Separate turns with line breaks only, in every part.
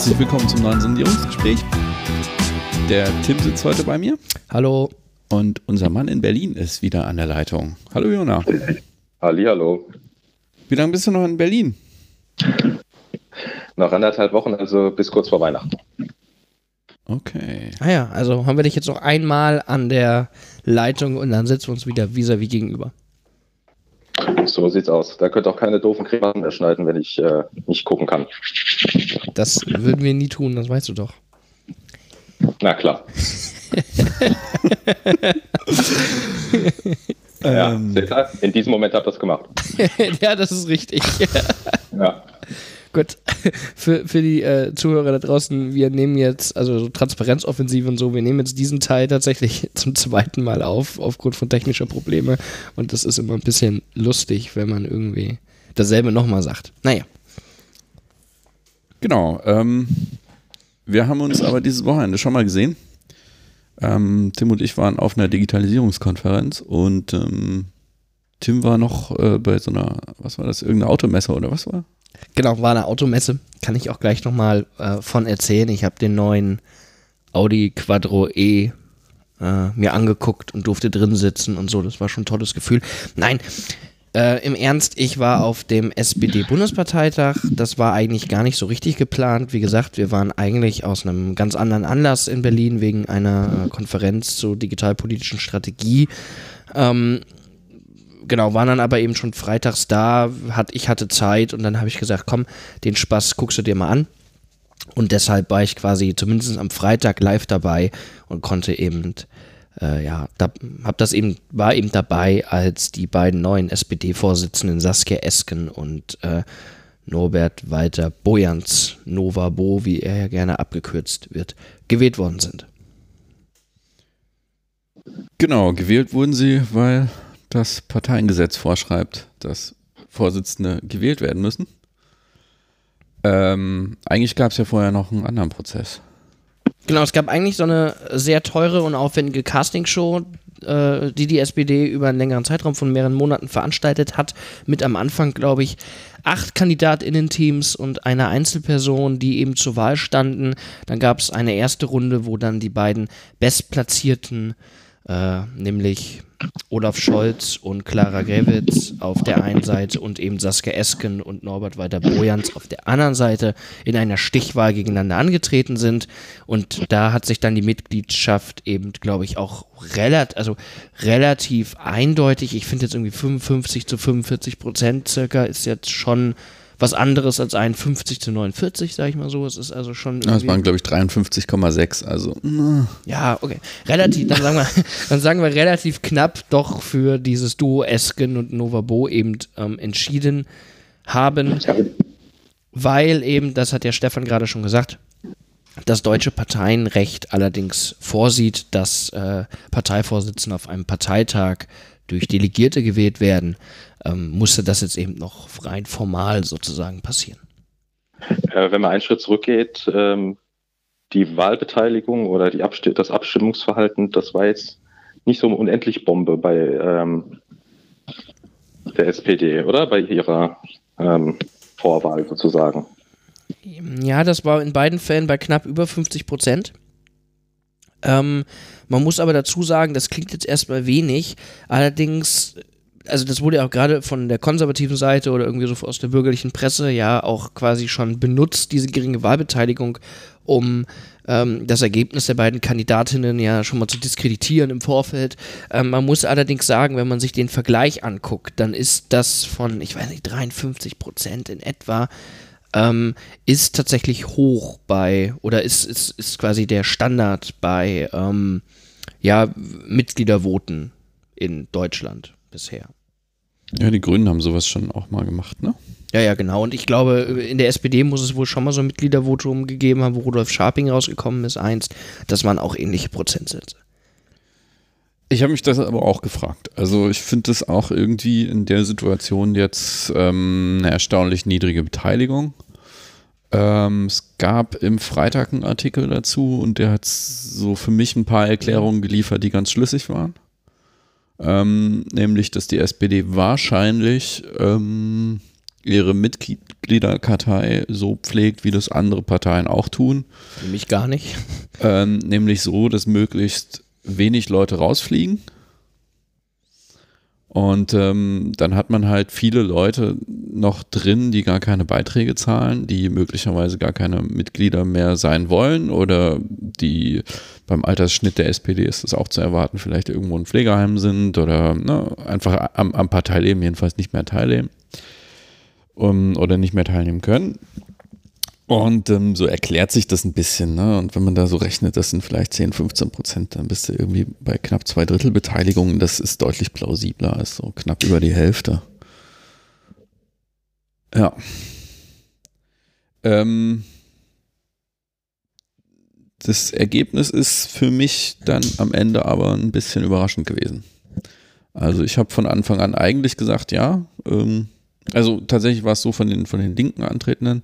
Herzlich willkommen zum neuen Sondierungsgespräch. Der Tim sitzt heute bei mir.
Hallo.
Und unser Mann in Berlin ist wieder an der Leitung. Hallo Jona.
Hallo.
Wie lange bist du noch in Berlin?
Noch anderthalb Wochen, also bis kurz vor Weihnachten.
Okay.
Ah ja, also haben wir dich jetzt noch einmal an der Leitung und dann sitzen wir uns wieder vis-à-vis gegenüber.
So sieht's aus. Da könnt auch keine doofen Krematen mehr schneiden, wenn ich äh, nicht gucken kann.
Das würden wir nie tun, das weißt du doch.
Na klar. ja,
Ähm.
in diesem Moment habt ihr das gemacht.
ja, das ist richtig.
Ja.
Gut, für, für die äh, Zuhörer da draußen, wir nehmen jetzt, also so Transparenzoffensive und so, wir nehmen jetzt diesen Teil tatsächlich zum zweiten Mal auf, aufgrund von technischer Probleme. Und das ist immer ein bisschen lustig, wenn man irgendwie dasselbe nochmal sagt. Naja.
Genau. Ähm, wir haben uns aber dieses Wochenende schon mal gesehen. Ähm, Tim und ich waren auf einer Digitalisierungskonferenz und ähm, Tim war noch äh, bei so einer, was war das, irgendeine Automesse oder was war?
Genau, war eine Automesse. Kann ich auch gleich nochmal äh, von erzählen. Ich habe den neuen Audi Quattro E äh, mir angeguckt und durfte drin sitzen und so. Das war schon ein tolles Gefühl. Nein, äh, im Ernst, ich war auf dem SPD-Bundesparteitag. Das war eigentlich gar nicht so richtig geplant. Wie gesagt, wir waren eigentlich aus einem ganz anderen Anlass in Berlin wegen einer Konferenz zur digitalpolitischen Strategie. Ähm, genau, waren dann aber eben schon freitags da, hat, ich hatte Zeit und dann habe ich gesagt, komm, den Spaß guckst du dir mal an. Und deshalb war ich quasi zumindest am Freitag live dabei und konnte eben, äh, ja, da, hab das eben, war eben dabei, als die beiden neuen SPD-Vorsitzenden Saskia Esken und äh, Norbert Walter Bojans, Nova Bo, wie er ja gerne abgekürzt wird, gewählt worden sind.
Genau, gewählt wurden sie, weil das Parteiengesetz vorschreibt, dass Vorsitzende gewählt werden müssen. Ähm, eigentlich gab es ja vorher noch einen anderen Prozess.
Genau, es gab eigentlich so eine sehr teure und aufwendige Castingshow, äh, die die SPD über einen längeren Zeitraum von mehreren Monaten veranstaltet hat. Mit am Anfang, glaube ich, acht KandidatInnen-Teams und einer Einzelperson, die eben zur Wahl standen. Dann gab es eine erste Runde, wo dann die beiden Bestplatzierten, äh, nämlich Olaf Scholz und Clara Grewitz auf der einen Seite und eben Saskia Esken und Norbert Walter Bojans auf der anderen Seite in einer Stichwahl gegeneinander angetreten sind. Und da hat sich dann die Mitgliedschaft eben, glaube ich, auch relativ, also relativ eindeutig, ich finde jetzt irgendwie 55 zu 45 Prozent circa, ist jetzt schon was anderes als ein 50 zu 49, sag ich mal so. Es ist also schon.
Ja, es waren, glaube ich, 53,6. Also,
ja, okay. Relativ, dann sagen wir, dann sagen wir relativ knapp doch für dieses Duo Esken und Nova Bo eben ähm, entschieden haben, weil eben, das hat ja Stefan gerade schon gesagt, das deutsche Parteienrecht allerdings vorsieht, dass äh, Parteivorsitzende auf einem Parteitag durch Delegierte gewählt werden, ähm, musste das jetzt eben noch rein formal sozusagen passieren.
Äh, wenn man einen Schritt zurückgeht, ähm, die Wahlbeteiligung oder die Absti das Abstimmungsverhalten, das war jetzt nicht so eine unendlich Bombe bei ähm, der SPD, oder? Bei ihrer ähm, Vorwahl sozusagen.
Ja, das war in beiden Fällen bei knapp über 50 Prozent. Ähm, man muss aber dazu sagen, das klingt jetzt erstmal wenig. Allerdings, also das wurde ja auch gerade von der konservativen Seite oder irgendwie so aus der bürgerlichen Presse ja auch quasi schon benutzt, diese geringe Wahlbeteiligung, um ähm, das Ergebnis der beiden Kandidatinnen ja schon mal zu diskreditieren im Vorfeld. Ähm, man muss allerdings sagen, wenn man sich den Vergleich anguckt, dann ist das von, ich weiß nicht, 53 Prozent in etwa ähm, ist tatsächlich hoch bei, oder ist, ist, ist quasi der Standard bei ähm, ja, Mitgliedervoten in Deutschland bisher.
Ja, die Grünen haben sowas schon auch mal gemacht, ne?
Ja, ja, genau. Und ich glaube, in der SPD muss es wohl schon mal so ein Mitgliedervotum gegeben haben, wo Rudolf Scharping rausgekommen ist, einst. Das waren auch ähnliche Prozentsätze.
Ich habe mich das aber auch gefragt. Also ich finde das auch irgendwie in der Situation jetzt ähm, eine erstaunlich niedrige Beteiligung. Ähm, es gab im Freitag einen Artikel dazu und der hat so für mich ein paar Erklärungen geliefert, die ganz schlüssig waren. Ähm, nämlich, dass die SPD wahrscheinlich ähm, ihre Mitgliederkartei so pflegt, wie das andere Parteien auch tun.
Nämlich gar nicht.
Ähm, nämlich so, dass möglichst wenig Leute rausfliegen. Und ähm, dann hat man halt viele Leute noch drin, die gar keine Beiträge zahlen, die möglicherweise gar keine Mitglieder mehr sein wollen oder die beim Altersschnitt der SPD ist es auch zu erwarten, vielleicht irgendwo in Pflegeheim sind oder ne, einfach am, am Parteileben jedenfalls nicht mehr teilnehmen um, oder nicht mehr teilnehmen können. Und ähm, so erklärt sich das ein bisschen. Ne? Und wenn man da so rechnet, das sind vielleicht 10, 15 Prozent, dann bist du irgendwie bei knapp zwei Drittel Beteiligung. Das ist deutlich plausibler als so knapp über die Hälfte. Ja. Ähm, das Ergebnis ist für mich dann am Ende aber ein bisschen überraschend gewesen. Also ich habe von Anfang an eigentlich gesagt, ja. Ähm, also tatsächlich war es so von den, von den linken Antretenden,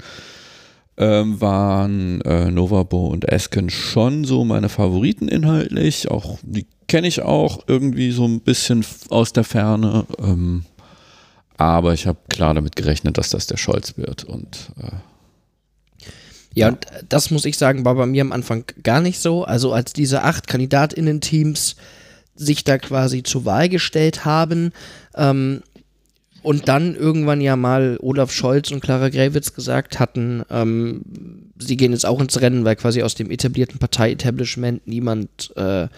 ähm, waren äh, Novabo und Esken schon so meine Favoriten inhaltlich. Auch die kenne ich auch irgendwie so ein bisschen aus der Ferne. Ähm, aber ich habe klar damit gerechnet, dass das der Scholz wird. Und äh,
ja, und das muss ich sagen, war bei mir am Anfang gar nicht so. Also als diese acht KandidatInnen-Teams sich da quasi zur Wahl gestellt haben, ähm, und dann irgendwann ja mal Olaf Scholz und Clara Gräwitz gesagt hatten, ähm, sie gehen jetzt auch ins Rennen, weil quasi aus dem etablierten Partei-Establishment niemand äh,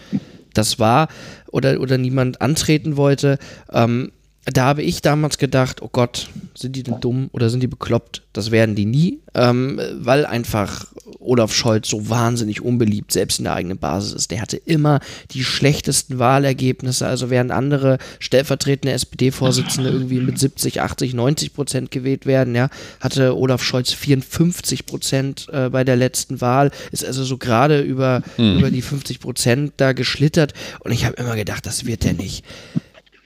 das war oder, oder niemand antreten wollte. Ähm, da habe ich damals gedacht, oh Gott, sind die denn dumm oder sind die bekloppt? Das werden die nie, ähm, weil einfach Olaf Scholz so wahnsinnig unbeliebt selbst in der eigenen Basis ist. Der hatte immer die schlechtesten Wahlergebnisse, also während andere stellvertretende SPD-Vorsitzende irgendwie mit 70, 80, 90 Prozent gewählt werden, ja, hatte Olaf Scholz 54 Prozent äh, bei der letzten Wahl, ist also so gerade über, mhm. über die 50 Prozent da geschlittert und ich habe immer gedacht, das wird der nicht.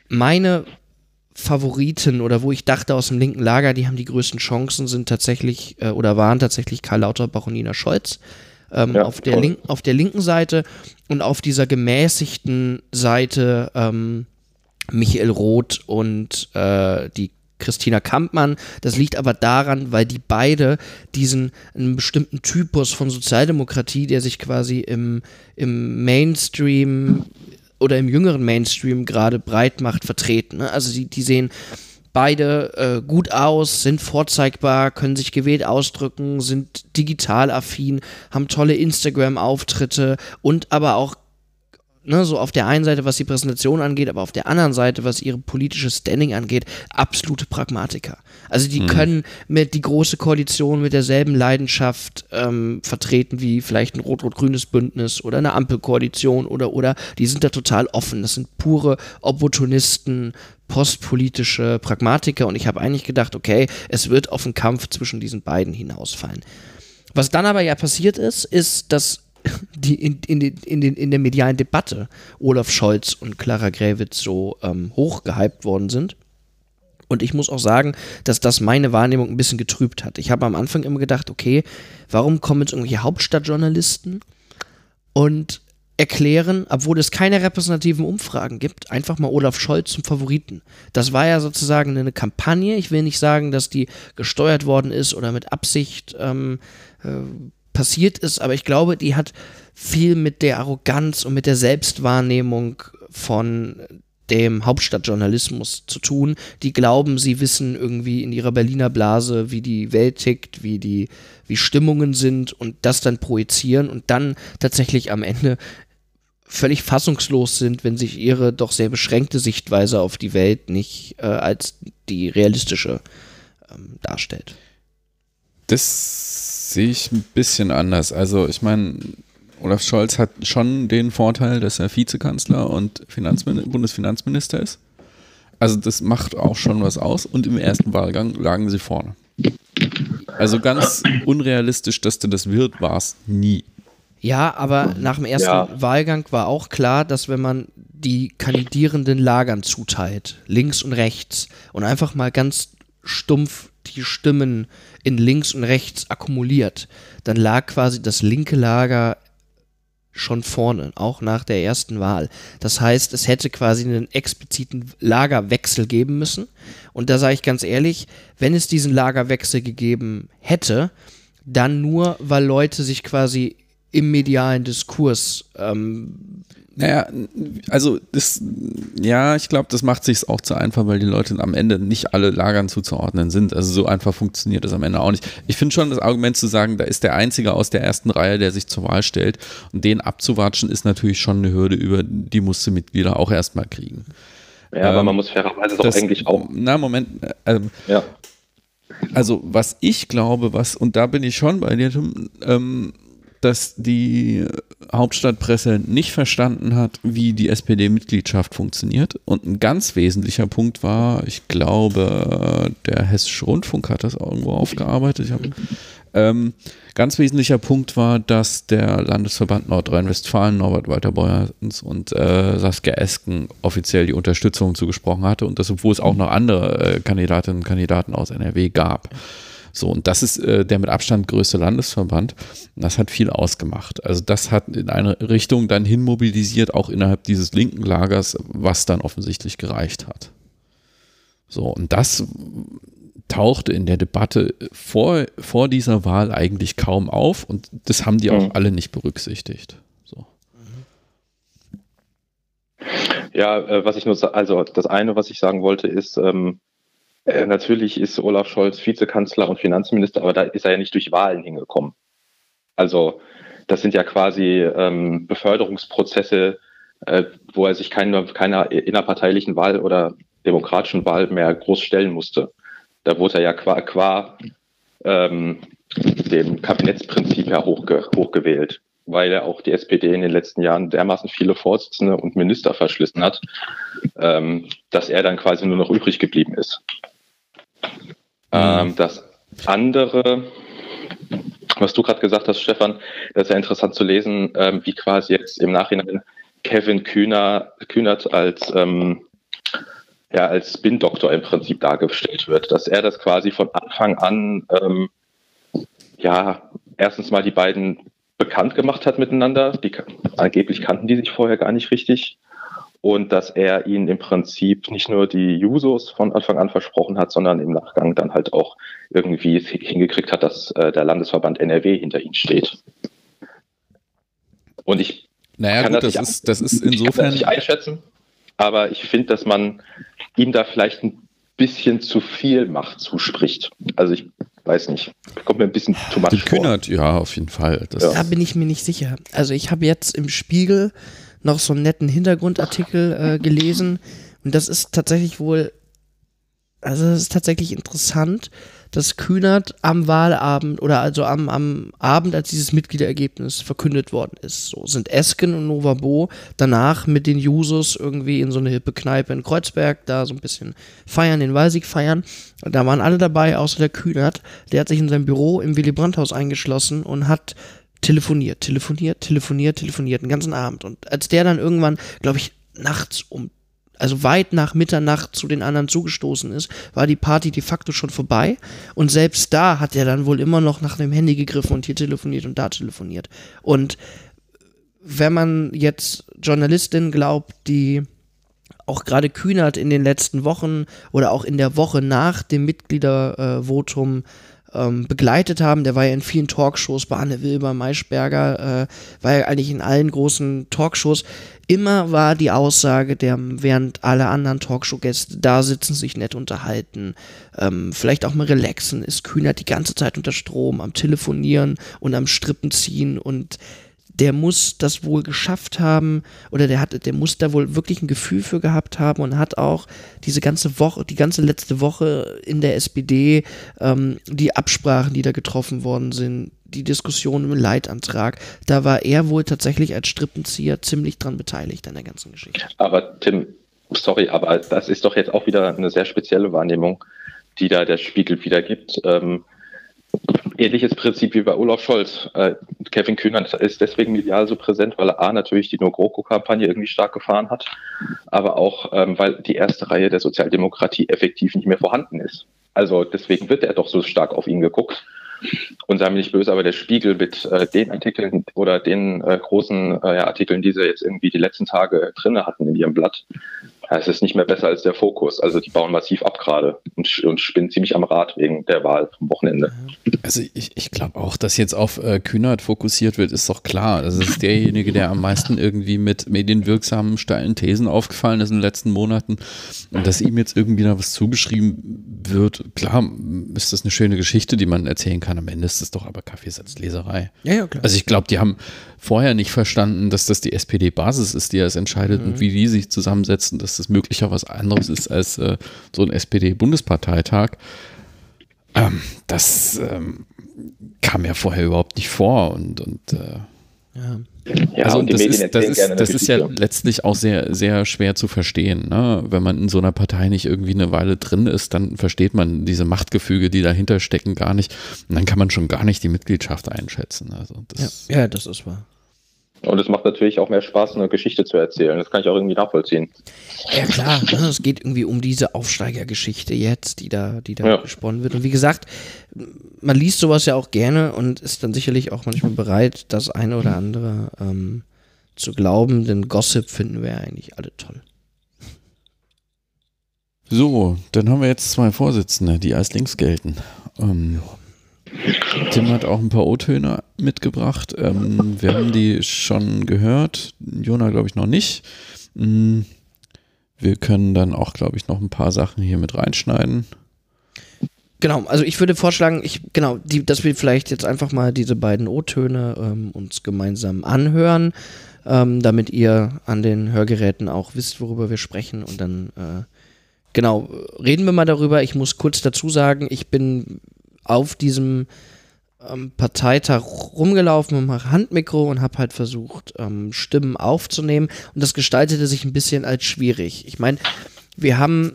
Meine Favoriten oder wo ich dachte aus dem linken Lager, die haben die größten Chancen, sind tatsächlich äh, oder waren tatsächlich Karl Lauterbach und Nina Scholz. Ähm, ja, auf, der link, auf der linken Seite und auf dieser gemäßigten Seite ähm, Michael Roth und äh, die Christina Kampmann. Das liegt aber daran, weil die beide diesen einen bestimmten Typus von Sozialdemokratie, der sich quasi im, im Mainstream oder im jüngeren Mainstream gerade breit macht, vertreten. Ne? Also die, die sehen beide äh, gut aus, sind vorzeigbar, können sich gewählt ausdrücken, sind digital affin, haben tolle Instagram-Auftritte und aber auch ne, so auf der einen Seite, was die Präsentation angeht, aber auf der anderen Seite, was ihre politische Standing angeht, absolute Pragmatiker. Also die mhm. können mit die große Koalition mit derselben Leidenschaft ähm, vertreten wie vielleicht ein rot-rot-grünes Bündnis oder eine Ampelkoalition oder oder die sind da total offen. Das sind pure Opportunisten, postpolitische Pragmatiker und ich habe eigentlich gedacht, okay, es wird auf einen Kampf zwischen diesen beiden hinausfallen. Was dann aber ja passiert ist, ist, dass die in, in, in, den, in der medialen Debatte Olaf Scholz und Clara Gräwitz so ähm, hochgehypt worden sind. Und ich muss auch sagen, dass das meine Wahrnehmung ein bisschen getrübt hat. Ich habe am Anfang immer gedacht, okay, warum kommen jetzt irgendwelche Hauptstadtjournalisten und erklären, obwohl es keine repräsentativen Umfragen gibt, einfach mal Olaf Scholz zum Favoriten. Das war ja sozusagen eine Kampagne. Ich will nicht sagen, dass die gesteuert worden ist oder mit Absicht ähm, äh, passiert ist, aber ich glaube, die hat viel mit der Arroganz und mit der Selbstwahrnehmung von dem Hauptstadtjournalismus zu tun. Die glauben, sie wissen irgendwie in ihrer Berliner Blase, wie die Welt tickt, wie die, wie Stimmungen sind und das dann projizieren und dann tatsächlich am Ende völlig fassungslos sind, wenn sich ihre doch sehr beschränkte Sichtweise auf die Welt nicht äh, als die realistische ähm, darstellt.
Das sehe ich ein bisschen anders. Also ich meine, Olaf Scholz hat schon den Vorteil, dass er Vizekanzler und Finanzmin Bundesfinanzminister ist. Also das macht auch schon was aus. Und im ersten Wahlgang lagen sie vorne. Also ganz unrealistisch, dass du das wird, war es nie.
Ja, aber nach dem ersten ja. Wahlgang war auch klar, dass wenn man die kandidierenden Lagern zuteilt, links und rechts, und einfach mal ganz stumpf die Stimmen in links und rechts akkumuliert, dann lag quasi das linke Lager schon vorne, auch nach der ersten Wahl. Das heißt, es hätte quasi einen expliziten Lagerwechsel geben müssen. Und da sage ich ganz ehrlich, wenn es diesen Lagerwechsel gegeben hätte, dann nur, weil Leute sich quasi im medialen Diskurs ähm,
naja, also das, ja, ich glaube, das macht sich auch zu einfach, weil die Leute am Ende nicht alle Lagern zuzuordnen sind. Also so einfach funktioniert das am Ende auch nicht. Ich finde schon das Argument zu sagen, da ist der Einzige aus der ersten Reihe, der sich zur Wahl stellt und den abzuwatschen, ist natürlich schon eine Hürde, über die musste Mitglieder auch erstmal kriegen.
Ja, ähm, aber man muss fairerweise doch eigentlich auch.
Na, Moment. Ähm, ja. Also, was ich glaube, was, und da bin ich schon bei dir, ähm, dass die Hauptstadtpresse nicht verstanden hat, wie die SPD-Mitgliedschaft funktioniert. Und ein ganz wesentlicher Punkt war, ich glaube, der Hessische Rundfunk hat das irgendwo aufgearbeitet. Hab, ähm, ganz wesentlicher Punkt war, dass der Landesverband Nordrhein-Westfalen, Norbert Walter Beuerns und äh, Saskia Esken offiziell die Unterstützung zugesprochen hatte und das, obwohl es auch noch andere äh, Kandidatinnen und Kandidaten aus NRW gab. So, und das ist äh, der mit Abstand größte Landesverband. Das hat viel ausgemacht. Also das hat in eine Richtung dann hin mobilisiert, auch innerhalb dieses linken Lagers, was dann offensichtlich gereicht hat. So, und das tauchte in der Debatte vor, vor dieser Wahl eigentlich kaum auf und das haben die auch mhm. alle nicht berücksichtigt. So.
Ja, äh, was ich nur, also das eine, was ich sagen wollte, ist, ähm, äh, natürlich ist Olaf Scholz Vizekanzler und Finanzminister, aber da ist er ja nicht durch Wahlen hingekommen. Also das sind ja quasi ähm, Beförderungsprozesse, äh, wo er sich keiner, keiner innerparteilichen Wahl oder demokratischen Wahl mehr groß stellen musste. Da wurde er ja qua, qua ähm, dem Kabinettsprinzip ja hochge, hochgewählt, weil er auch die SPD in den letzten Jahren dermaßen viele Vorsitzende und Minister verschlissen hat, ähm, dass er dann quasi nur noch übrig geblieben ist. Ähm, das andere, was du gerade gesagt hast, Stefan, das ist ja interessant zu lesen, ähm, wie quasi jetzt im Nachhinein Kevin Kühner, Kühnert als, ähm, ja, als Spin-Doktor im Prinzip dargestellt wird, dass er das quasi von Anfang an, ähm, ja, erstens mal die beiden bekannt gemacht hat miteinander. Die, angeblich kannten die sich vorher gar nicht richtig und dass er ihnen im Prinzip nicht nur die Jusos von Anfang an versprochen hat, sondern im Nachgang dann halt auch irgendwie hingekriegt hat, dass äh, der Landesverband NRW hinter ihnen steht. Und ich
naja, kann gut, das, das, ist, das ist insofern. Ich kann das
nicht einschätzen, aber ich finde, dass man ihm da vielleicht ein bisschen zu viel Macht zuspricht. Also ich weiß nicht, kommt mir ein bisschen too much
Kühnert, vor. ja, auf jeden Fall.
Das da bin ich mir nicht sicher. Also ich habe jetzt im Spiegel noch so einen netten Hintergrundartikel äh, gelesen. Und das ist tatsächlich wohl, also das ist tatsächlich interessant, dass Kühnert am Wahlabend oder also am, am Abend, als dieses Mitgliederergebnis verkündet worden ist, so sind Esken und Novabo danach mit den Jusos irgendwie in so eine hippe Kneipe in Kreuzberg da so ein bisschen feiern, den Wahlsieg feiern. Und da waren alle dabei, außer der Kühnert. Der hat sich in sein Büro im Willy Brandt-Haus eingeschlossen und hat telefoniert, telefoniert, telefoniert, telefoniert, den ganzen Abend. Und als der dann irgendwann, glaube ich, nachts um, also weit nach Mitternacht zu den anderen zugestoßen ist, war die Party de facto schon vorbei. Und selbst da hat er dann wohl immer noch nach dem Handy gegriffen und hier telefoniert und da telefoniert. Und wenn man jetzt Journalistin glaubt, die auch gerade Kühnert in den letzten Wochen oder auch in der Woche nach dem Mitgliedervotum äh, ähm, begleitet haben. Der war ja in vielen Talkshows bei Anne Wilber, Maischberger, äh, war ja eigentlich in allen großen Talkshows. Immer war die Aussage, der während alle anderen Talkshow-Gäste da sitzen, sich nett unterhalten, ähm, vielleicht auch mal relaxen, ist Kühner die ganze Zeit unter Strom, am Telefonieren und am Strippen ziehen und der muss das wohl geschafft haben oder der hat, der muss da wohl wirklich ein Gefühl für gehabt haben und hat auch diese ganze Woche, die ganze letzte Woche in der SPD ähm, die Absprachen, die da getroffen worden sind, die Diskussion im Leitantrag, da war er wohl tatsächlich als Strippenzieher ziemlich dran beteiligt an der ganzen Geschichte.
Aber Tim, sorry, aber das ist doch jetzt auch wieder eine sehr spezielle Wahrnehmung, die da der Spiegel wiedergibt. Ähm, Ähnliches Prinzip wie bei Olaf Scholz. Äh, Kevin Kühner ist deswegen medial so präsent, weil er A natürlich die No-GroKo-Kampagne irgendwie stark gefahren hat, aber auch, ähm, weil die erste Reihe der Sozialdemokratie effektiv nicht mehr vorhanden ist. Also deswegen wird er doch so stark auf ihn geguckt. Und sei mir nicht böse, aber der Spiegel mit äh, den Artikeln oder den äh, großen äh, Artikeln, die sie jetzt irgendwie die letzten Tage drinne hatten in ihrem Blatt, es ist nicht mehr besser als der Fokus. Also die bauen massiv ab gerade und, und spinnen ziemlich am Rad wegen der Wahl vom Wochenende.
Also ich, ich glaube auch, dass jetzt auf äh, Kühnert fokussiert wird, ist doch klar. Das ist derjenige, der am meisten irgendwie mit medienwirksamen, steilen Thesen aufgefallen ist in den letzten Monaten. Und dass ihm jetzt irgendwie da was zugeschrieben wird, klar, ist das eine schöne Geschichte, die man erzählen kann. Am Ende ist das doch aber Kaffeesatzleserei.
Ja, ja, klar.
Also ich glaube, die haben vorher nicht verstanden, dass das die SPD-Basis ist, die das entscheidet
Mhm.
und wie die sich zusammensetzen, dass das möglicher was anderes ist als äh, so ein SPD-Bundesparteitag. Ähm, das ähm, kam ja vorher überhaupt nicht vor und, und äh,
ja.
Ja,
also
und die
das
Medien
ist, das ist,
gerne
das ist ja letztlich auch sehr, sehr schwer zu verstehen. Ne? Wenn man in so einer Partei nicht irgendwie eine Weile drin ist, dann versteht man diese Machtgefüge, die dahinter stecken, gar nicht. Und dann kann man schon gar nicht die Mitgliedschaft einschätzen. Also
Ja.
das,
ja, das ist wahr.
Und es macht natürlich auch mehr Spaß, eine Geschichte zu erzählen. Das kann ich auch irgendwie nachvollziehen.
Ja klar, ne, es geht irgendwie um diese Aufsteigergeschichte jetzt, die da, die da
Ja.
gesponnen wird. Und wie gesagt, man liest sowas ja auch gerne und ist dann sicherlich auch manchmal bereit, das eine oder andere ähm, zu glauben, denn Gossip finden wir ja eigentlich alle toll.
So, dann haben wir jetzt zwei Vorsitzende, die als links gelten. Ähm, Tim hat auch ein paar O-Töne mitgebracht. Ähm, wir haben die schon gehört. Jona, glaube ich, noch nicht. Mm, Wir können dann auch, glaube ich, noch ein paar Sachen hier mit reinschneiden.
Genau, also ich würde vorschlagen, ich, genau, die, dass wir vielleicht jetzt einfach mal diese beiden O-Töne ähm, uns gemeinsam anhören, ähm, damit ihr an den Hörgeräten auch wisst, worüber wir sprechen und dann, äh, genau, reden wir mal darüber. Ich muss kurz dazu sagen, ich bin auf diesem ähm, Parteitag rumgelaufen mit meinem Handmikro und habe halt versucht, ähm, Stimmen aufzunehmen und das gestaltete sich ein bisschen als schwierig. Ich meine, wir haben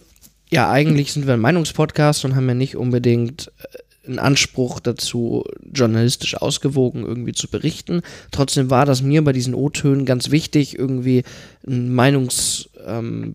ja, eigentlich sind wir ein Meinungspodcast und haben ja nicht unbedingt äh, einen Anspruch dazu, journalistisch ausgewogen irgendwie zu berichten. Trotzdem war das mir bei diesen O-Tönen ganz wichtig, irgendwie ein Meinungs, ähm,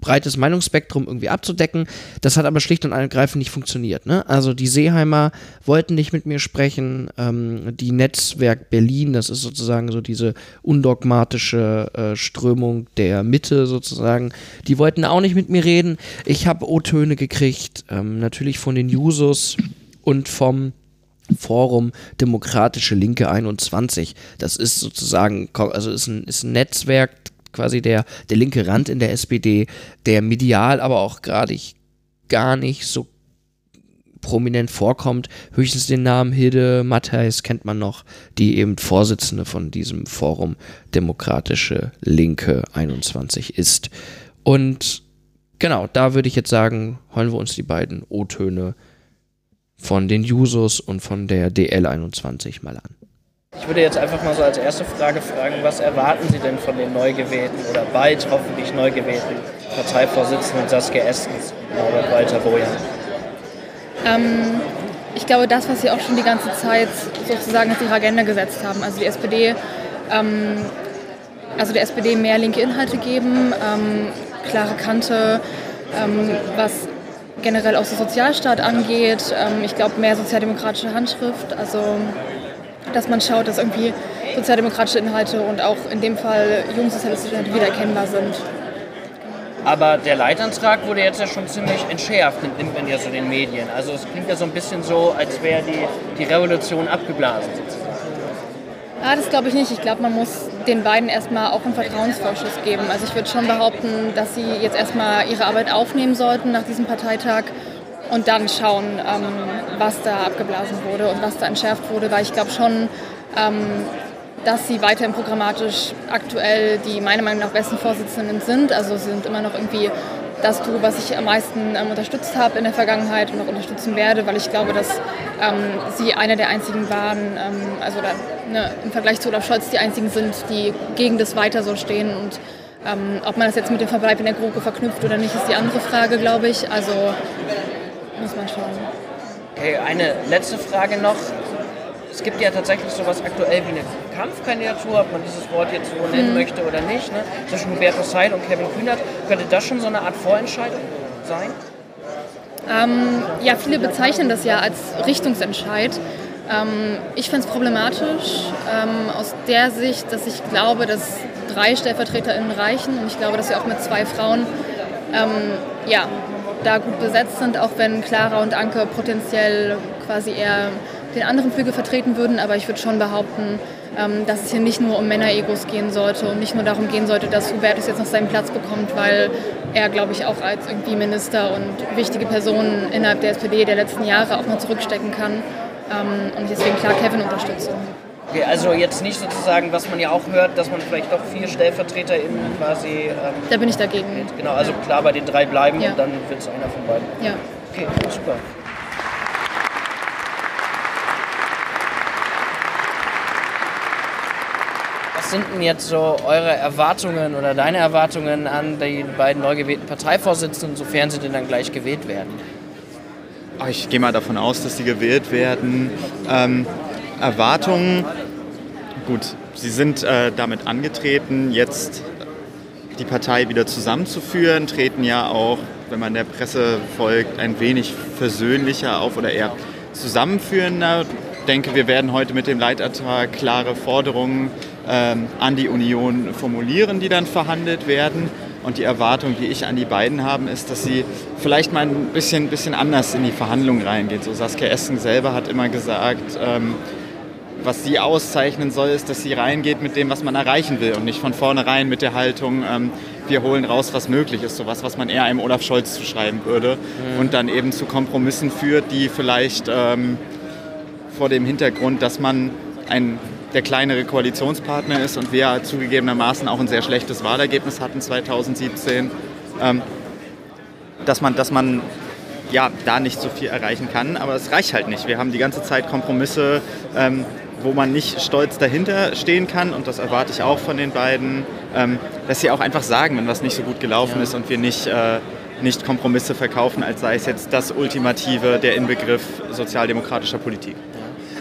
breites Meinungsspektrum irgendwie abzudecken. Das hat aber schlicht und ergreifend nicht funktioniert. Ne? Also die Seeheimer wollten nicht mit mir sprechen. Ähm, die Netzwerk Berlin, das ist sozusagen so diese undogmatische äh, Strömung der Mitte sozusagen, die wollten auch nicht mit mir reden. Ich habe O-Töne gekriegt, ähm, natürlich von den Jusos und vom Forum Demokratische Linke 21. Das ist sozusagen, also ist ein, ist ein Netzwerk, quasi der, der linke Rand in der SPD, der medial aber auch gerade gar nicht so prominent vorkommt. Höchstens den Namen Hilde Matthijs kennt man noch, die eben Vorsitzende von diesem Forum Demokratische Linke 21 ist. Und genau, da würde ich jetzt sagen, holen wir uns die beiden O-Töne von den Jusos und von der DL21 mal an.
Ich würde jetzt einfach mal so als erste Frage fragen, was erwarten Sie denn von den neu gewählten oder bald hoffentlich neu gewählten Parteivorsitzenden Saskia und Norbert Walter Bojan?
Ähm, ich glaube, das, was sie auch schon die ganze Zeit sozusagen auf ihre Agenda gesetzt haben, also die SPD, ähm, also der SPD mehr linke Inhalte geben, ähm, klare Kante, ähm, was generell auch so Sozialstaat angeht, ähm, ich glaube mehr sozialdemokratische Handschrift, also dass man schaut, dass irgendwie sozialdemokratische Inhalte und auch in dem Fall jungsozialistische Inhalte wiedererkennbar sind.
Aber der Leitantrag wurde jetzt ja schon ziemlich entschärft, nimmt man ja so den Medien. Also es klingt ja so ein bisschen so, als wäre die, die Revolution abgeblasen. sozusagen.
Ah, das glaube ich nicht. Ich glaube, man muss den beiden erstmal auch einen Vertrauensvorschuss geben. Also ich würde schon behaupten, dass sie jetzt erstmal ihre Arbeit aufnehmen sollten nach diesem Parteitag und dann schauen, ähm, was da abgeblasen wurde und was da entschärft wurde, weil ich glaube schon, ähm, dass sie weiterhin programmatisch aktuell die meiner Meinung nach besten Vorsitzenden sind. Also sie sind immer noch irgendwie das Duo, was ich am meisten ähm, unterstützt habe in der Vergangenheit und noch unterstützen werde, weil ich glaube, dass ähm, sie einer der einzigen waren, ähm, also da, ne, im Vergleich zu Olaf Scholz die einzigen sind, die gegen das weiter so stehen. Und ähm, ob man das jetzt mit dem Verbleib in der GroKo verknüpft oder nicht, ist die andere Frage, glaube ich. Also muss man schauen.
Okay, eine letzte Frage noch. Es gibt ja tatsächlich sowas aktuell wie eine Kampfkandidatur, ob man dieses Wort jetzt so nennen möchte oder nicht, ne? zwischen Hubertus Heil und Kevin Kühnert. Könnte das schon so eine Art Vorentscheidung sein?
Ähm, ja, viele bezeichnen das ja als Richtungsentscheid. Ähm, ich finde es problematisch ähm, aus der Sicht, dass ich glaube, dass drei StellvertreterInnen reichen und ich glaube, dass wir auch mit zwei Frauen ähm, ja, da gut besetzt sind, auch wenn Clara und Anke potenziell quasi eher den anderen Flügel vertreten würden. Aber ich würde schon behaupten, ähm, dass es hier nicht nur um Männeregos gehen sollte und nicht nur darum gehen sollte, dass Hubertus jetzt noch seinen Platz bekommt, weil er, glaube ich, auch als irgendwie Minister und wichtige Person innerhalb der SPD der letzten Jahre auch mal zurückstecken kann. Ähm, und deswegen klar Kevin unterstütze.
Okay, also jetzt nicht sozusagen, was man ja auch hört, dass man vielleicht doch vier StellvertreterInnen quasi. Ähm,
da bin ich dagegen.
Genau, also klar bei den drei bleiben
Ja.
und dann wird es einer von beiden.
Ja.
Okay, super. Was sind denn jetzt so eure Erwartungen oder deine Erwartungen an die beiden neu gewählten Parteivorsitzenden, sofern sie denn dann gleich gewählt werden?
Ach, Ich gehe mal davon aus, dass sie gewählt werden. Ähm, Erwartungen, gut, sie sind äh, damit angetreten, jetzt die Partei wieder zusammenzuführen, treten ja auch, wenn man der Presse folgt, ein wenig versöhnlicher auf oder eher zusammenführender. Ich denke, wir werden heute mit dem Leitantrag klare Forderungen ähm, an die Union formulieren, die dann verhandelt werden. Und die Erwartung, die ich an die beiden habe, ist, dass sie vielleicht mal ein bisschen, bisschen anders in die Verhandlungen reingehen. So Saskia Esken selber hat immer gesagt, ähm, was sie auszeichnen soll, ist, dass sie reingeht mit dem, was man erreichen will und nicht von vornherein mit der Haltung, ähm, wir holen raus, was möglich ist. Sowas, was man eher einem Olaf Scholz zuschreiben würde und dann eben zu Kompromissen führt, die vielleicht ähm, vor dem Hintergrund, dass man ein der kleinere Koalitionspartner ist und wir zugegebenermaßen auch ein sehr schlechtes Wahlergebnis hatten 2017, ähm, dass man, dass man ja, da nicht so viel erreichen kann. Aber es reicht halt nicht. Wir haben die ganze Zeit Kompromisse, ähm, wo man nicht stolz dahinter stehen kann. Und das erwarte ich auch von den beiden, ähm, dass sie auch einfach sagen, wenn was nicht so gut gelaufen ist und wir nicht, äh, nicht Kompromisse verkaufen, als sei es jetzt das Ultimative, der Inbegriff sozialdemokratischer Politik.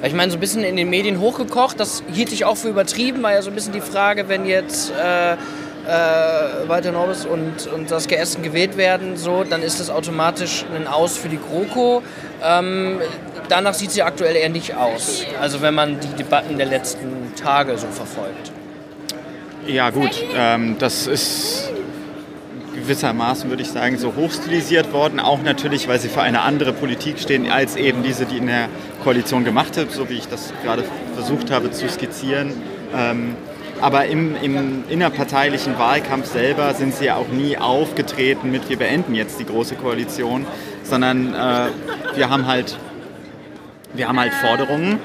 Ich meine, so ein bisschen in den Medien hochgekocht, das hielt ich auch für übertrieben, war ja so ein bisschen die Frage, wenn jetzt äh, äh, Walter Norbis und, und Saskia Essen gewählt werden, so, dann ist das automatisch ein Aus für die GroKo. Ähm, danach sieht sie aktuell eher nicht aus. Also wenn man die Debatten der letzten Tage so verfolgt.
Ja gut, ähm, das ist gewissermaßen, würde ich sagen, so hochstilisiert worden. Auch natürlich, weil sie für eine andere Politik stehen, als eben diese, die in der Koalition gemacht wird, so wie ich das gerade versucht habe zu skizzieren. Ähm, aber im, im innerparteilichen Wahlkampf selber sind sie ja auch nie aufgetreten mit, wir beenden jetzt die große Koalition, sondern äh, wir haben halt, wir haben halt Forderungen.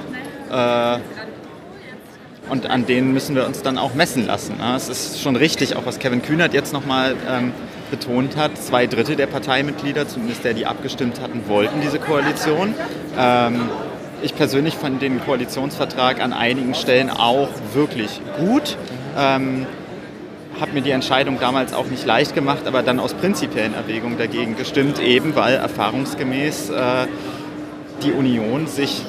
Äh, und an denen müssen wir uns dann auch messen lassen. ne? Es ist schon richtig, auch was Kevin Kühnert jetzt nochmal ähm, betont hat, zwei Drittel der Parteimitglieder, zumindest der, die abgestimmt hatten, wollten diese Koalition. Ähm, ich persönlich fand den Koalitionsvertrag an einigen Stellen auch wirklich gut. Ähm, habe mir die Entscheidung damals auch nicht leicht gemacht, aber dann aus prinzipiellen Erwägungen dagegen gestimmt, eben weil erfahrungsgemäß äh, die Union sich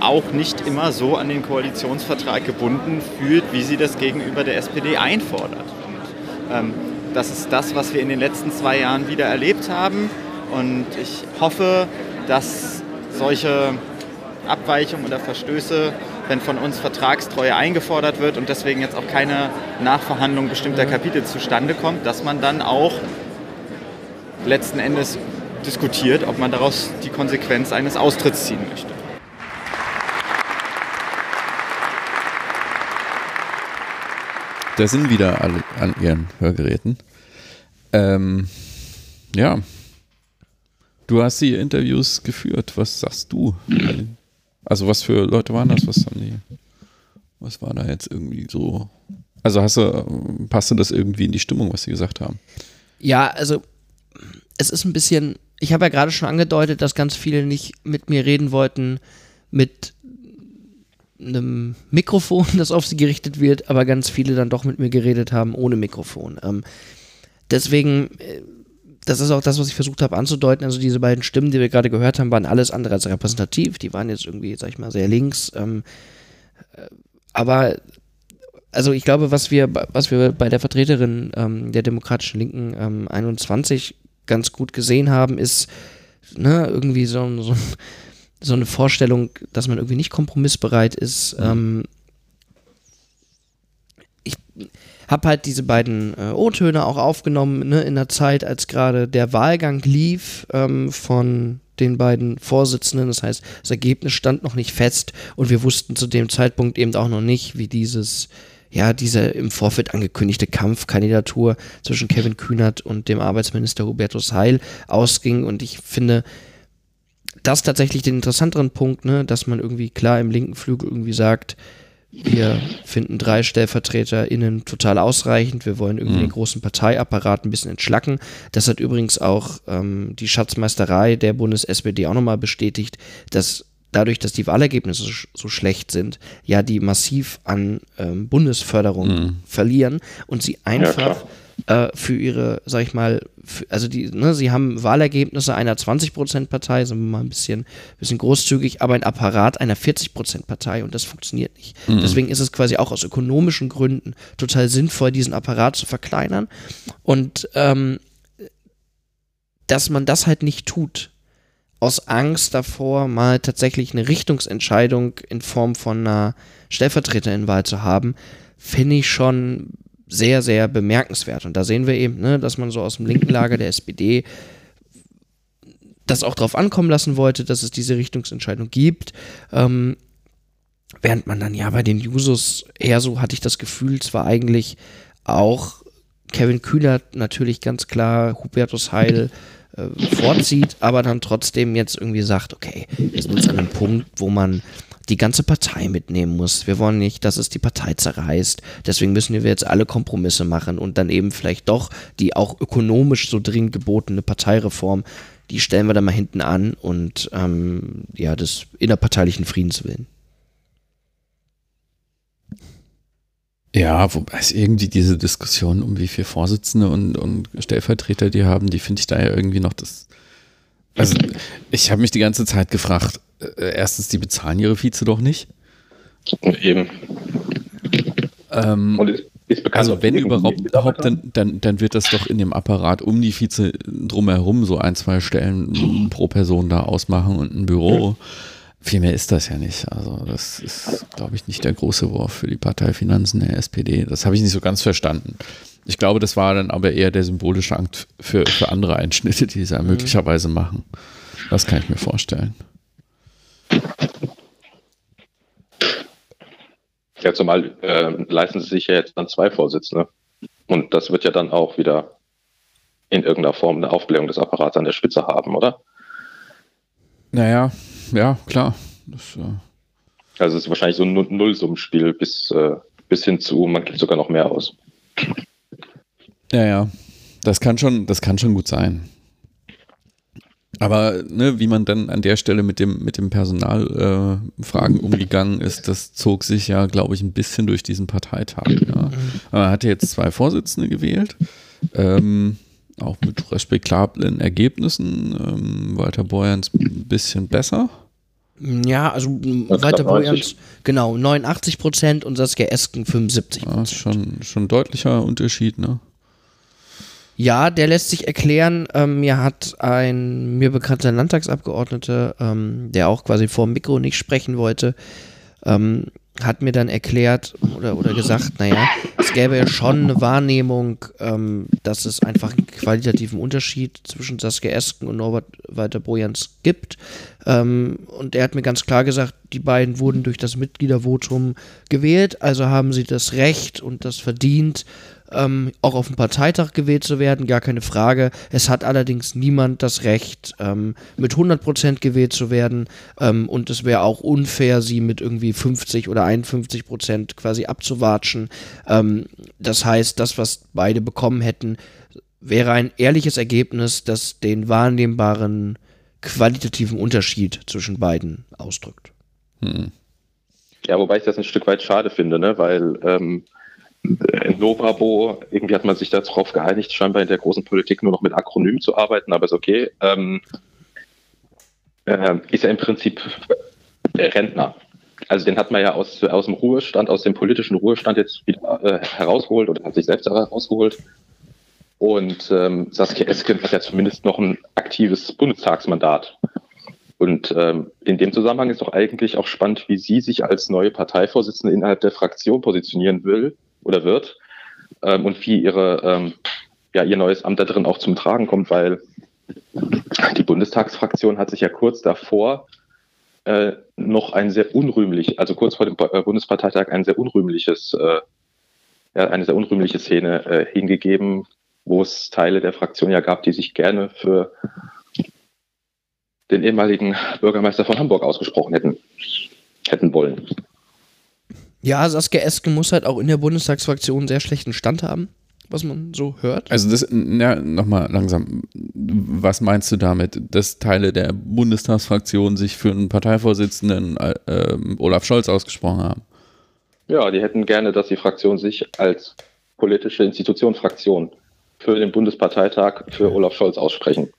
auch nicht immer so an den Koalitionsvertrag gebunden fühlt, wie sie das gegenüber der SPD einfordert. Und, ähm, das ist das, was wir in den letzten zwei Jahren wieder erlebt haben. Und ich hoffe, dass solche Abweichungen oder Verstöße, wenn von uns Vertragstreue eingefordert wird und deswegen jetzt auch keine Nachverhandlung bestimmter Kapitel zustande kommt, dass man dann auch letzten Endes diskutiert, ob man daraus die Konsequenz eines Austritts ziehen möchte.
Da sind wieder alle an ihren Hörgeräten. Ähm, ja. Du hast die Interviews geführt. Was sagst du? Also was für Leute waren das? Was haben die? Was war da jetzt irgendwie so? Also hast du, passte das irgendwie in die Stimmung, was sie gesagt haben?
Ja, also es ist ein bisschen, ich habe ja gerade schon angedeutet, dass ganz viele nicht mit mir reden wollten mit einem Mikrofon, das auf sie gerichtet wird, aber ganz viele dann doch mit mir geredet haben ohne Mikrofon. Ähm, deswegen, äh, das ist auch das, was ich versucht habe anzudeuten. Also diese beiden Stimmen, die wir gerade gehört haben, waren alles andere als repräsentativ. Die waren jetzt irgendwie, sag ich mal, sehr links. Ähm, äh, aber also ich glaube, was wir, was wir bei der Vertreterin ähm, der demokratischen Linken ähm, 21 ganz gut gesehen haben, ist, ne, irgendwie so, so, so eine Vorstellung, dass man irgendwie nicht kompromissbereit ist. Mhm. Ähm, ich habe halt diese beiden äh, O-Töne auch aufgenommen ne, in der Zeit, als gerade der Wahlgang lief ähm, von den beiden Vorsitzenden. Das heißt, das Ergebnis stand noch nicht fest und wir wussten zu dem Zeitpunkt eben auch noch nicht, wie dieses, ja, diese im Vorfeld angekündigte Kampfkandidatur zwischen Kevin Kühnert und dem Arbeitsminister Hubertus Heil ausging. Und ich finde, das tatsächlich den interessanteren Punkt, ne, dass man irgendwie klar im linken Flügel irgendwie sagt, wir finden drei StellvertreterInnen total ausreichend. Wir wollen irgendwie mhm. den großen Parteiapparat ein bisschen entschlacken. Das hat übrigens auch ähm, die Schatzmeisterei der Bundes-SPD auch nochmal bestätigt, dass dadurch, dass die Wahlergebnisse so schlecht sind, ja die massiv an ähm, Bundesförderung mhm. verlieren und sie einfach ja, äh, für ihre, sag ich mal, für, also die, ne, sie haben Wahlergebnisse einer 20%-Partei, sind wir mal ein bisschen, bisschen großzügig, aber ein Apparat einer 40%-Partei und das funktioniert nicht. Mhm. Deswegen ist es quasi auch aus ökonomischen Gründen total sinnvoll, diesen Apparat zu verkleinern und ähm, dass man das halt nicht tut, aus Angst davor, mal tatsächlich eine Richtungsentscheidung in Form von einer Stellvertreterinwahl zu haben, finde ich schon sehr, sehr bemerkenswert. Und da sehen wir eben, ne, dass man so aus dem linken Lager der SPD das auch drauf ankommen lassen wollte, dass es diese Richtungsentscheidung gibt. Ähm, während man dann ja bei den Jusos eher so, hatte ich das Gefühl, zwar eigentlich auch Kevin Kühler natürlich ganz klar, Hubertus Heil äh, vorzieht, aber dann trotzdem jetzt irgendwie sagt, okay, wir sind jetzt an einem Punkt, wo man die ganze Partei mitnehmen muss. Wir wollen nicht, dass es die Partei zerreißt. Deswegen müssen wir jetzt alle Kompromisse machen und dann eben vielleicht doch die auch ökonomisch so dringend gebotene Parteireform, die stellen wir dann mal hinten an und ähm, ja, des innerparteilichen Friedens willen.
Ja, wobei es irgendwie diese Diskussion um wie viele Vorsitzende und, und Stellvertreter die haben, die finde ich da ja irgendwie noch das. Also, ich habe mich die ganze Zeit gefragt, äh, erstens, die bezahlen ihre Vize doch nicht.
Eben.
Ähm, und ist, ist bekannt, also wenn überhaupt, dann, dann, dann wird das doch in dem Apparat um die Vize drumherum so ein, zwei Stellen pro Person da ausmachen und ein Büro. Mhm viel mehr ist das ja nicht. Also das ist, glaube ich, nicht der große Wurf für die Parteifinanzen der SPD. Das habe ich nicht so ganz verstanden. Ich glaube, das war dann aber eher der symbolische Akt für, für andere Einschnitte, die sie ja mhm. möglicherweise machen. Das kann ich mir vorstellen.
Ja, zumal äh, leisten sie sich ja jetzt dann zwei Vorsitzende. Und das wird ja dann auch wieder in irgendeiner Form eine Aufblähung des Apparats an der Spitze haben, oder?
Naja, ja, klar. Das,
äh also es ist wahrscheinlich so ein Nullsummenspiel bis, äh, bis hin zu, man gibt sogar noch mehr aus.
Ja, ja. Das kann schon, das kann schon gut sein. Aber ne, wie man dann an der Stelle mit dem, mit dem Personalfragen äh, umgegangen ist, das zog sich ja, glaube ich, ein bisschen durch diesen Parteitag. Ja. Man hatte jetzt zwei Vorsitzende gewählt. Ähm, auch mit respektablen Ergebnissen. Ähm, Walter Borjans ein bisschen besser.
Ja, also Walter Borjans, genau, 89 Prozent und Saskia Esken 75 Prozent.
Ja, schon, schon deutlicher Unterschied, ne?
Ja, der lässt sich erklären. Ähm, mir hat ein mir bekannter Landtagsabgeordneter, ähm, der auch quasi vor dem Mikro nicht sprechen wollte, ähm, hat mir dann erklärt oder, oder gesagt, naja, es gäbe ja schon eine Wahrnehmung, ähm, dass es einfach einen qualitativen Unterschied zwischen Saskia Esken und Norbert Walter Bojans gibt. Ähm, und er hat mir ganz klar gesagt, die beiden wurden durch das Mitgliedervotum gewählt, also haben sie das Recht und das verdient, ähm, auch auf dem Parteitag gewählt zu werden, gar keine Frage. Es hat allerdings niemand das Recht, ähm, mit 100% gewählt zu werden ähm, und es wäre auch unfair, sie mit irgendwie 50 oder 51% quasi abzuwatschen. Ähm, das heißt, das, was beide bekommen hätten, wäre ein ehrliches Ergebnis, das den wahrnehmbaren qualitativen Unterschied zwischen beiden ausdrückt. Hm.
Ja, wobei ich das ein Stück weit schade finde, ne? weil ähm, Novabo, irgendwie hat man sich darauf geeinigt, scheinbar in der großen Politik nur noch mit Akronymen zu arbeiten, aber ist okay. Ähm, äh, ist er im Prinzip Rentner. Also den hat man ja aus, aus dem Ruhestand, aus dem politischen Ruhestand jetzt wieder äh, herausgeholt oder hat sich selbst herausgeholt. Und ähm, Saskia Esken hat ja zumindest noch ein aktives Bundestagsmandat. Und ähm, in dem Zusammenhang ist doch eigentlich auch spannend, wie sie sich als neue Parteivorsitzende innerhalb der Fraktion positionieren will oder wird ähm, und wie ihre, ähm, ja, ihr neues Amt da drin auch zum Tragen kommt, weil die Bundestagsfraktion hat sich ja kurz davor äh, noch ein sehr unrühmlich, also kurz vor dem äh, Bundesparteitag ein sehr unrühmliches, äh, ja, eine sehr unrühmliche Szene äh, hingegeben, wo es Teile der Fraktion ja gab, die sich gerne für den ehemaligen Bürgermeister von Hamburg ausgesprochen hätten, hätten wollen.
Ja, Saskia Esken muss halt auch in der Bundestagsfraktion einen sehr schlechten Stand haben, was man so hört.
Also das, ja, nochmal langsam, was meinst du damit, dass Teile der Bundestagsfraktion sich für einen Parteivorsitzenden äh, Olaf Scholz ausgesprochen haben?
Ja, die hätten gerne, dass die Fraktion sich als politische Institution Fraktion für den Bundesparteitag für Olaf Scholz aussprechen.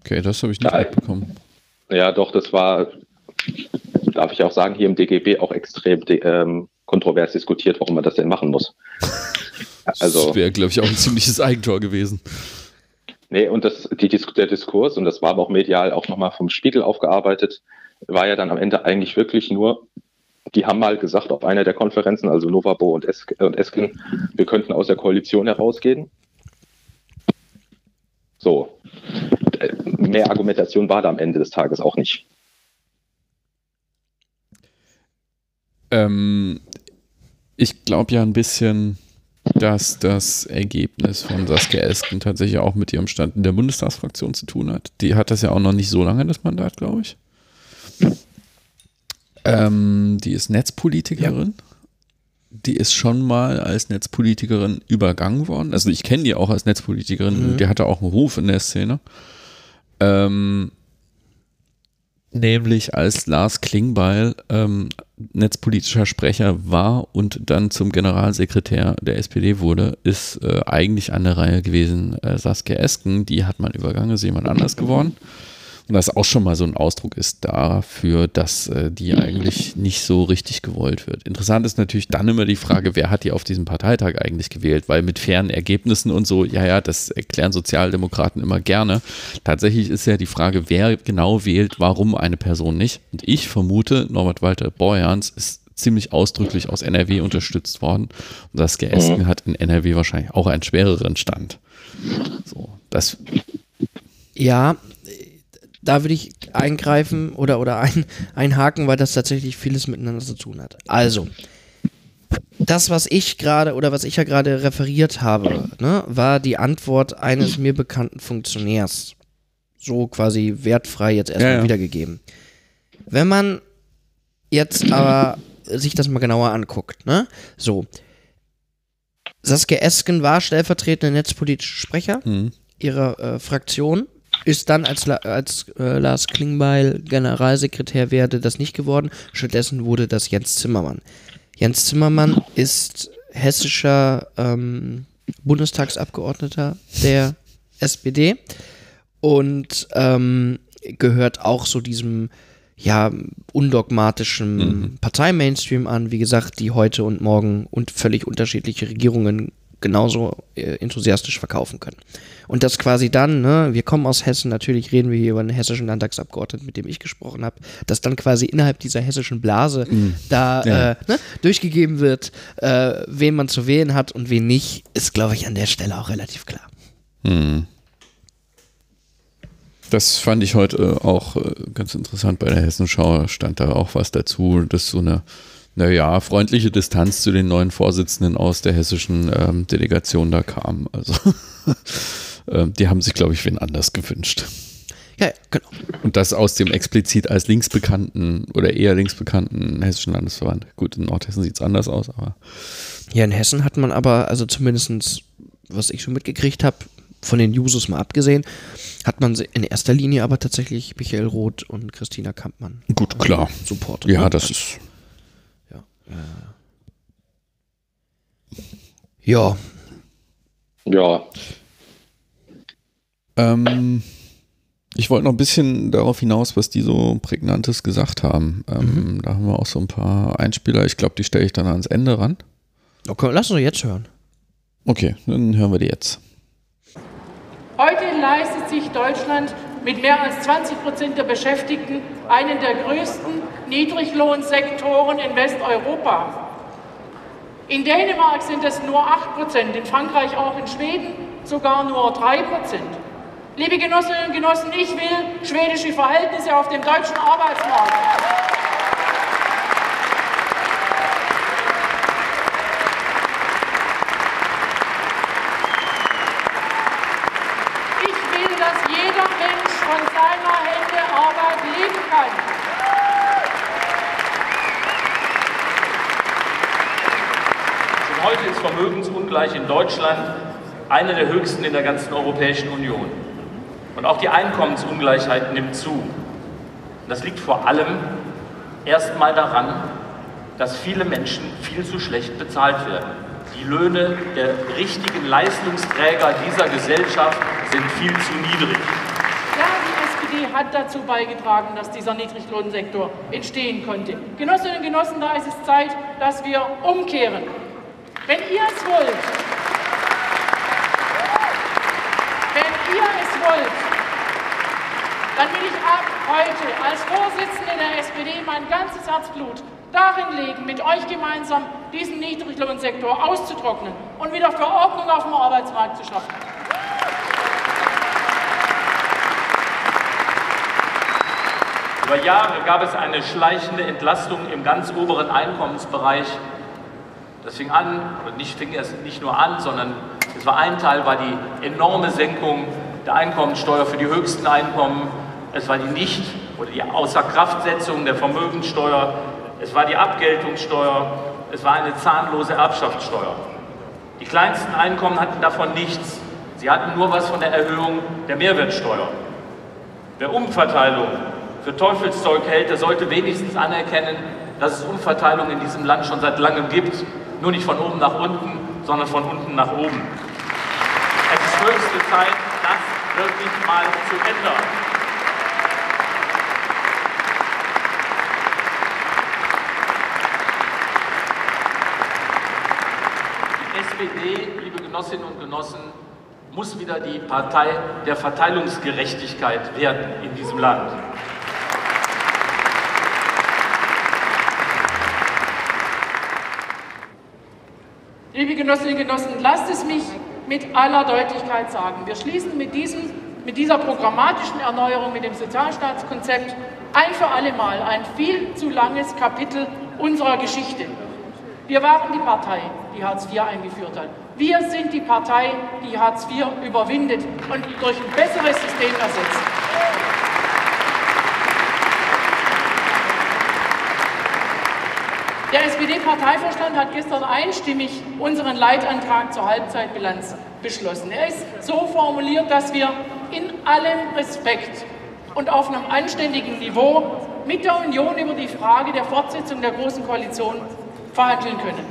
Okay, das habe ich nicht ja, mitbekommen.
Ja, doch, das war, darf ich auch sagen, hier im DGB auch extrem ähm, kontrovers diskutiert, warum man das denn machen muss.
Also, das wäre, glaube ich, auch ein ziemliches Eigentor gewesen.
Nee, und das, die, der Diskurs, und das war aber auch medial auch nochmal vom Spiegel aufgearbeitet, war ja dann am Ende eigentlich wirklich nur, die haben mal gesagt auf einer der Konferenzen, also Novabo und, es und Esken, wir könnten aus der Koalition herausgehen. So. Mehr Argumentation war da am Ende des Tages auch nicht.
Ähm, ich glaube ja ein bisschen, dass das Ergebnis von Saskia Esken tatsächlich auch mit ihrem Stand in der Bundestagsfraktion zu tun hat. Die hat das ja auch noch nicht so lange, das Mandat, glaube ich. Ähm, die ist Netzpolitikerin. Ja die ist schon mal als Netzpolitikerin übergangen worden. Also ich kenne die auch als Netzpolitikerin, mhm. die hatte auch einen Ruf in der Szene. Ähm, nämlich als Lars Klingbeil ähm, netzpolitischer Sprecher war und dann zum Generalsekretär der SPD wurde, ist äh, eigentlich an der Reihe gewesen äh, Saskia Esken. Die hat man übergangen, ist jemand anders geworden. Und das auch schon mal so ein Ausdruck ist dafür, dass äh, die eigentlich nicht so richtig gewollt wird. Interessant ist natürlich dann immer die Frage, wer hat die auf diesem Parteitag eigentlich gewählt? Weil mit fairen Ergebnissen und so, ja, ja, das erklären Sozialdemokraten immer gerne. Tatsächlich ist ja die Frage, wer genau wählt, warum eine Person nicht. Und ich vermute, Norbert Walter Borjans ist ziemlich ausdrücklich aus NRW unterstützt worden. Und das Esken mhm. hat in NRW wahrscheinlich auch einen schwereren Stand. So, das.
Ja, da würde ich eingreifen oder, oder ein, einhaken, weil das tatsächlich vieles miteinander zu tun hat. Also, das, was ich gerade oder was ich ja gerade referiert habe, ne, war die Antwort eines mir bekannten Funktionärs. So quasi wertfrei jetzt erstmal ja, ja. wiedergegeben. Wenn man jetzt aber sich das mal genauer anguckt, ne? So. Saskia Esken war stellvertretende netzpolitische Sprecher mhm. ihrer äh, Fraktion ist dann, als, als äh, Lars Klingbeil Generalsekretär werde, das nicht geworden. Stattdessen wurde das Jens Zimmermann. Jens Zimmermann ist hessischer ähm, Bundestagsabgeordneter der SPD und ähm, gehört auch so diesem ja, undogmatischen mhm. Parteimainstream an, wie gesagt, die heute und morgen und völlig unterschiedliche Regierungen genauso äh, enthusiastisch verkaufen können. Und das quasi dann, ne, wir kommen aus Hessen, natürlich reden wir hier über einen hessischen Landtagsabgeordneten, mit dem ich gesprochen habe, dass dann quasi innerhalb dieser hessischen Blase mhm. da ja. äh, ne, durchgegeben wird, äh, wen man zu wählen hat und wen nicht, ist, glaube ich, an der Stelle auch relativ klar. Mhm.
Das fand ich heute auch äh, ganz interessant bei der Hessenschau, stand da auch was dazu, dass so eine naja, freundliche Distanz zu den neuen Vorsitzenden aus der hessischen ähm, Delegation da kam. Also die haben sich, glaube ich, wen anders gewünscht.
Ja, genau.
Und das aus dem explizit als linksbekannten oder eher linksbekannten hessischen Landesverband. Gut, in Nordhessen sieht es anders aus, aber.
Ja, in Hessen hat man aber, also zumindest, was ich schon mitgekriegt habe, von den Jusos mal abgesehen, hat man in erster Linie aber tatsächlich Michael Roth und Christina Kampmann.
Gut, klar.
Support.
Ja, ne? das ist
ja.
Ja.
Ähm, ich wollte noch ein bisschen darauf hinaus, was die so prägnantes gesagt haben. Ähm, mhm. Da haben wir auch so ein paar Einspieler. Ich glaube, die stelle ich dann ans Ende ran.
Okay, lass uns jetzt hören.
Okay, dann hören wir die jetzt.
leistet sich Deutschland mit mehr als 20 Prozent der Beschäftigten einen der größten Niedriglohnsektoren in Westeuropa. In Dänemark sind es nur 8 Prozent, in Frankreich auch in Schweden sogar nur 3 Prozent. Liebe Genossinnen und Genossen, ich will schwedische Verhältnisse auf dem deutschen Arbeitsmarkt. Ich will, dass jeder Mensch von seiner Hände Arbeit leben kann.
Schon heute ist Vermögensungleich in Deutschland eine der höchsten in der ganzen Europäischen Union. Und auch die Einkommensungleichheit nimmt zu. Das liegt vor allem erstmal daran, dass viele Menschen viel zu schlecht bezahlt werden. Die Löhne der richtigen Leistungsträger dieser Gesellschaft sind viel zu niedrig.
Ja, die SPD hat dazu beigetragen, dass dieser Niedriglohnsektor entstehen konnte. Genossinnen und Genossen, da ist es Zeit, dass wir umkehren. Wenn ihr es wollt, wenn ihr es wollt, dann will ich ab heute als Vorsitzende der SPD mein ganzes Herzblut darin legen, mit euch gemeinsam diesen Niedriglohnsektor auszutrocknen und wieder für Ordnung auf dem Arbeitsmarkt zu schaffen.
Über Jahre gab es eine schleichende Entlastung im ganz oberen Einkommensbereich. Das fing an, und nicht fing es nicht nur an, sondern es war ein Teil, war die enorme Senkung der Einkommensteuer für die höchsten Einkommen. Es war die Nicht- oder die Außerkraftsetzung der Vermögenssteuer. Es war die Abgeltungssteuer. Es war eine zahnlose Erbschaftssteuer. Die kleinsten Einkommen hatten davon nichts. Sie hatten nur was von der Erhöhung der Mehrwertsteuer. Wer Umverteilung für Teufelszeug hält, der sollte wenigstens anerkennen, dass es Umverteilung in diesem Land schon seit langem gibt. Nur nicht von oben nach unten, sondern von unten nach oben. Es ist höchste Zeit, das wirklich mal zu ändern. Die SPD, liebe Genossinnen und Genossen, muss wieder die Partei der Verteilungsgerechtigkeit werden in diesem Land.
Liebe Genossinnen und Genossen, lasst es mich mit aller Deutlichkeit sagen. Wir schließen mit, diesem, mit dieser programmatischen Erneuerung, mit dem Sozialstaatskonzept ein für alle Mal ein viel zu langes Kapitel unserer Geschichte. Wir waren die Partei, die Hartz IV eingeführt hat. Wir sind die Partei, die Hartz IV überwindet und durch ein besseres System ersetzt. Der SPD-Parteivorstand hat gestern einstimmig unseren Leitantrag zur Halbzeitbilanz beschlossen. Er ist so formuliert, dass wir in allem Respekt und auf einem anständigen Niveau mit der Union über die Frage der Fortsetzung der Großen Koalition verhandeln können.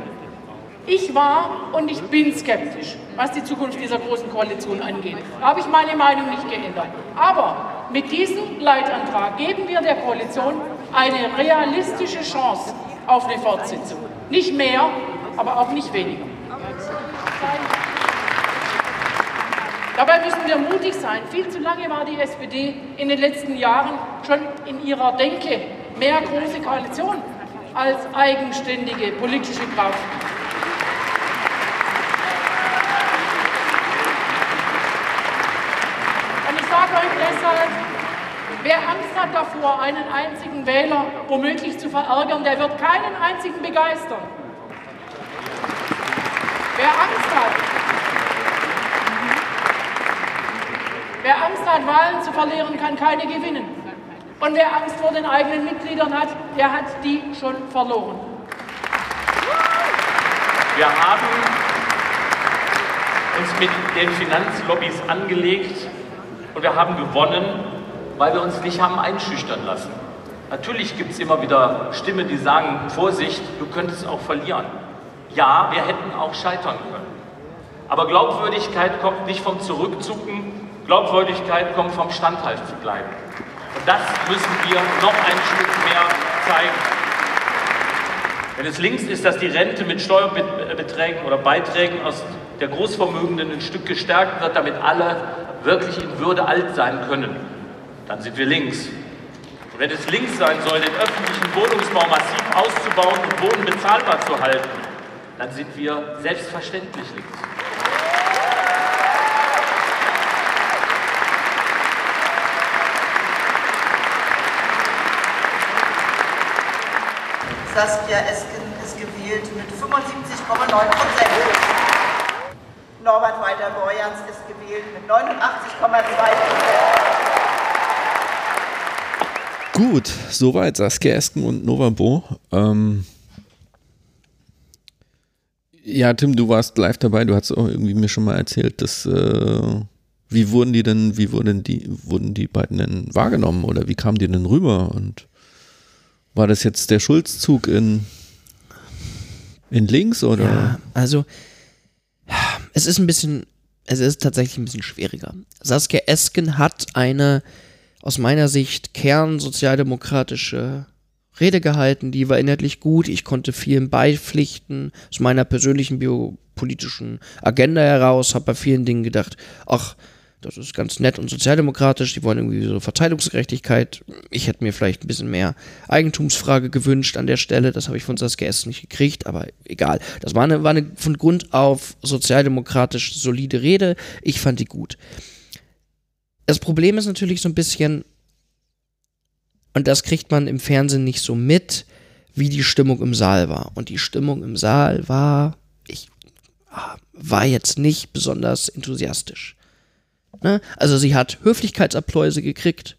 Ich war und ich bin skeptisch, was die Zukunft dieser Großen Koalition angeht. Habe ich meine Meinung nicht geändert. Aber mit diesem Leitantrag geben wir der Koalition eine realistische Chance auf eine Fortsetzung. Nicht mehr, aber auch nicht weniger. Dabei müssen wir mutig sein. Viel zu lange war die SPD in den letzten Jahren schon in ihrer Denke mehr große Koalition als eigenständige politische Kraft. Und ich sage euch deshalb, wer Angst hat davor, einen einzigen Wähler womöglich zu verärgern, der wird keinen einzigen begeistern. Wer Angst hat, wer Angst hat, Wahlen zu verlieren, kann keine gewinnen. Und wer Angst vor den eigenen Mitgliedern hat, der hat die schon verloren.
Wir haben uns mit den Finanzlobbys angelegt und wir haben gewonnen, weil wir uns nicht haben einschüchtern lassen. Natürlich gibt es immer wieder Stimmen, die sagen, Vorsicht, du könntest auch verlieren. Ja, wir hätten auch scheitern können. Aber Glaubwürdigkeit kommt nicht vom Zurückzucken, Glaubwürdigkeit kommt vom Standhaft bleiben. Und das müssen wir noch ein Stück mehr zeigen. Wenn es links ist, dass die Rente mit Steuerbeträgen oder Beiträgen aus der Großvermögenden ein Stück gestärkt wird, damit alle wirklich in Würde alt sein können. Dann sind wir links. Und wenn es links sein soll, den öffentlichen Wohnungsbau massiv auszubauen und Wohnen bezahlbar zu halten, dann sind wir selbstverständlich links.
Saskia Esken ist gewählt mit 75,9 Prozent. Norbert Walter-Borjans ist gewählt mit 89,2 Prozent.
Gut, soweit Saskia Esken und Nova Bo. Ähm ja, Tim, du warst live dabei. Du hast auch irgendwie mir schon mal erzählt, dass äh, wie wurden die denn, wie wurden die, wurden die beiden denn wahrgenommen oder wie kamen die denn rüber? Und war das jetzt der Schulzzug in in links oder?
Ja, also es ist ein bisschen, es ist tatsächlich ein bisschen schwieriger. Saskia Esken hat eine aus meiner Sicht kernsozialdemokratische Rede gehalten, die war inhaltlich gut, ich konnte vielen beipflichten, aus meiner persönlichen biopolitischen Agenda heraus, habe bei vielen Dingen gedacht, ach, das ist ganz nett und sozialdemokratisch, die wollen irgendwie so Verteilungsgerechtigkeit. Ich hätte mir vielleicht ein bisschen mehr Eigentumsfrage gewünscht an der Stelle, das habe ich von Saskia S. nicht gekriegt, aber egal. Das war eine, war eine von Grund auf sozialdemokratisch solide Rede, ich fand die gut. Das Problem ist natürlich so ein bisschen, und das kriegt man im Fernsehen nicht so mit, wie die Stimmung im Saal war. Und die Stimmung im Saal war, ich ah, war jetzt nicht besonders enthusiastisch. Ne? Also sie hat Höflichkeitsapplause gekriegt,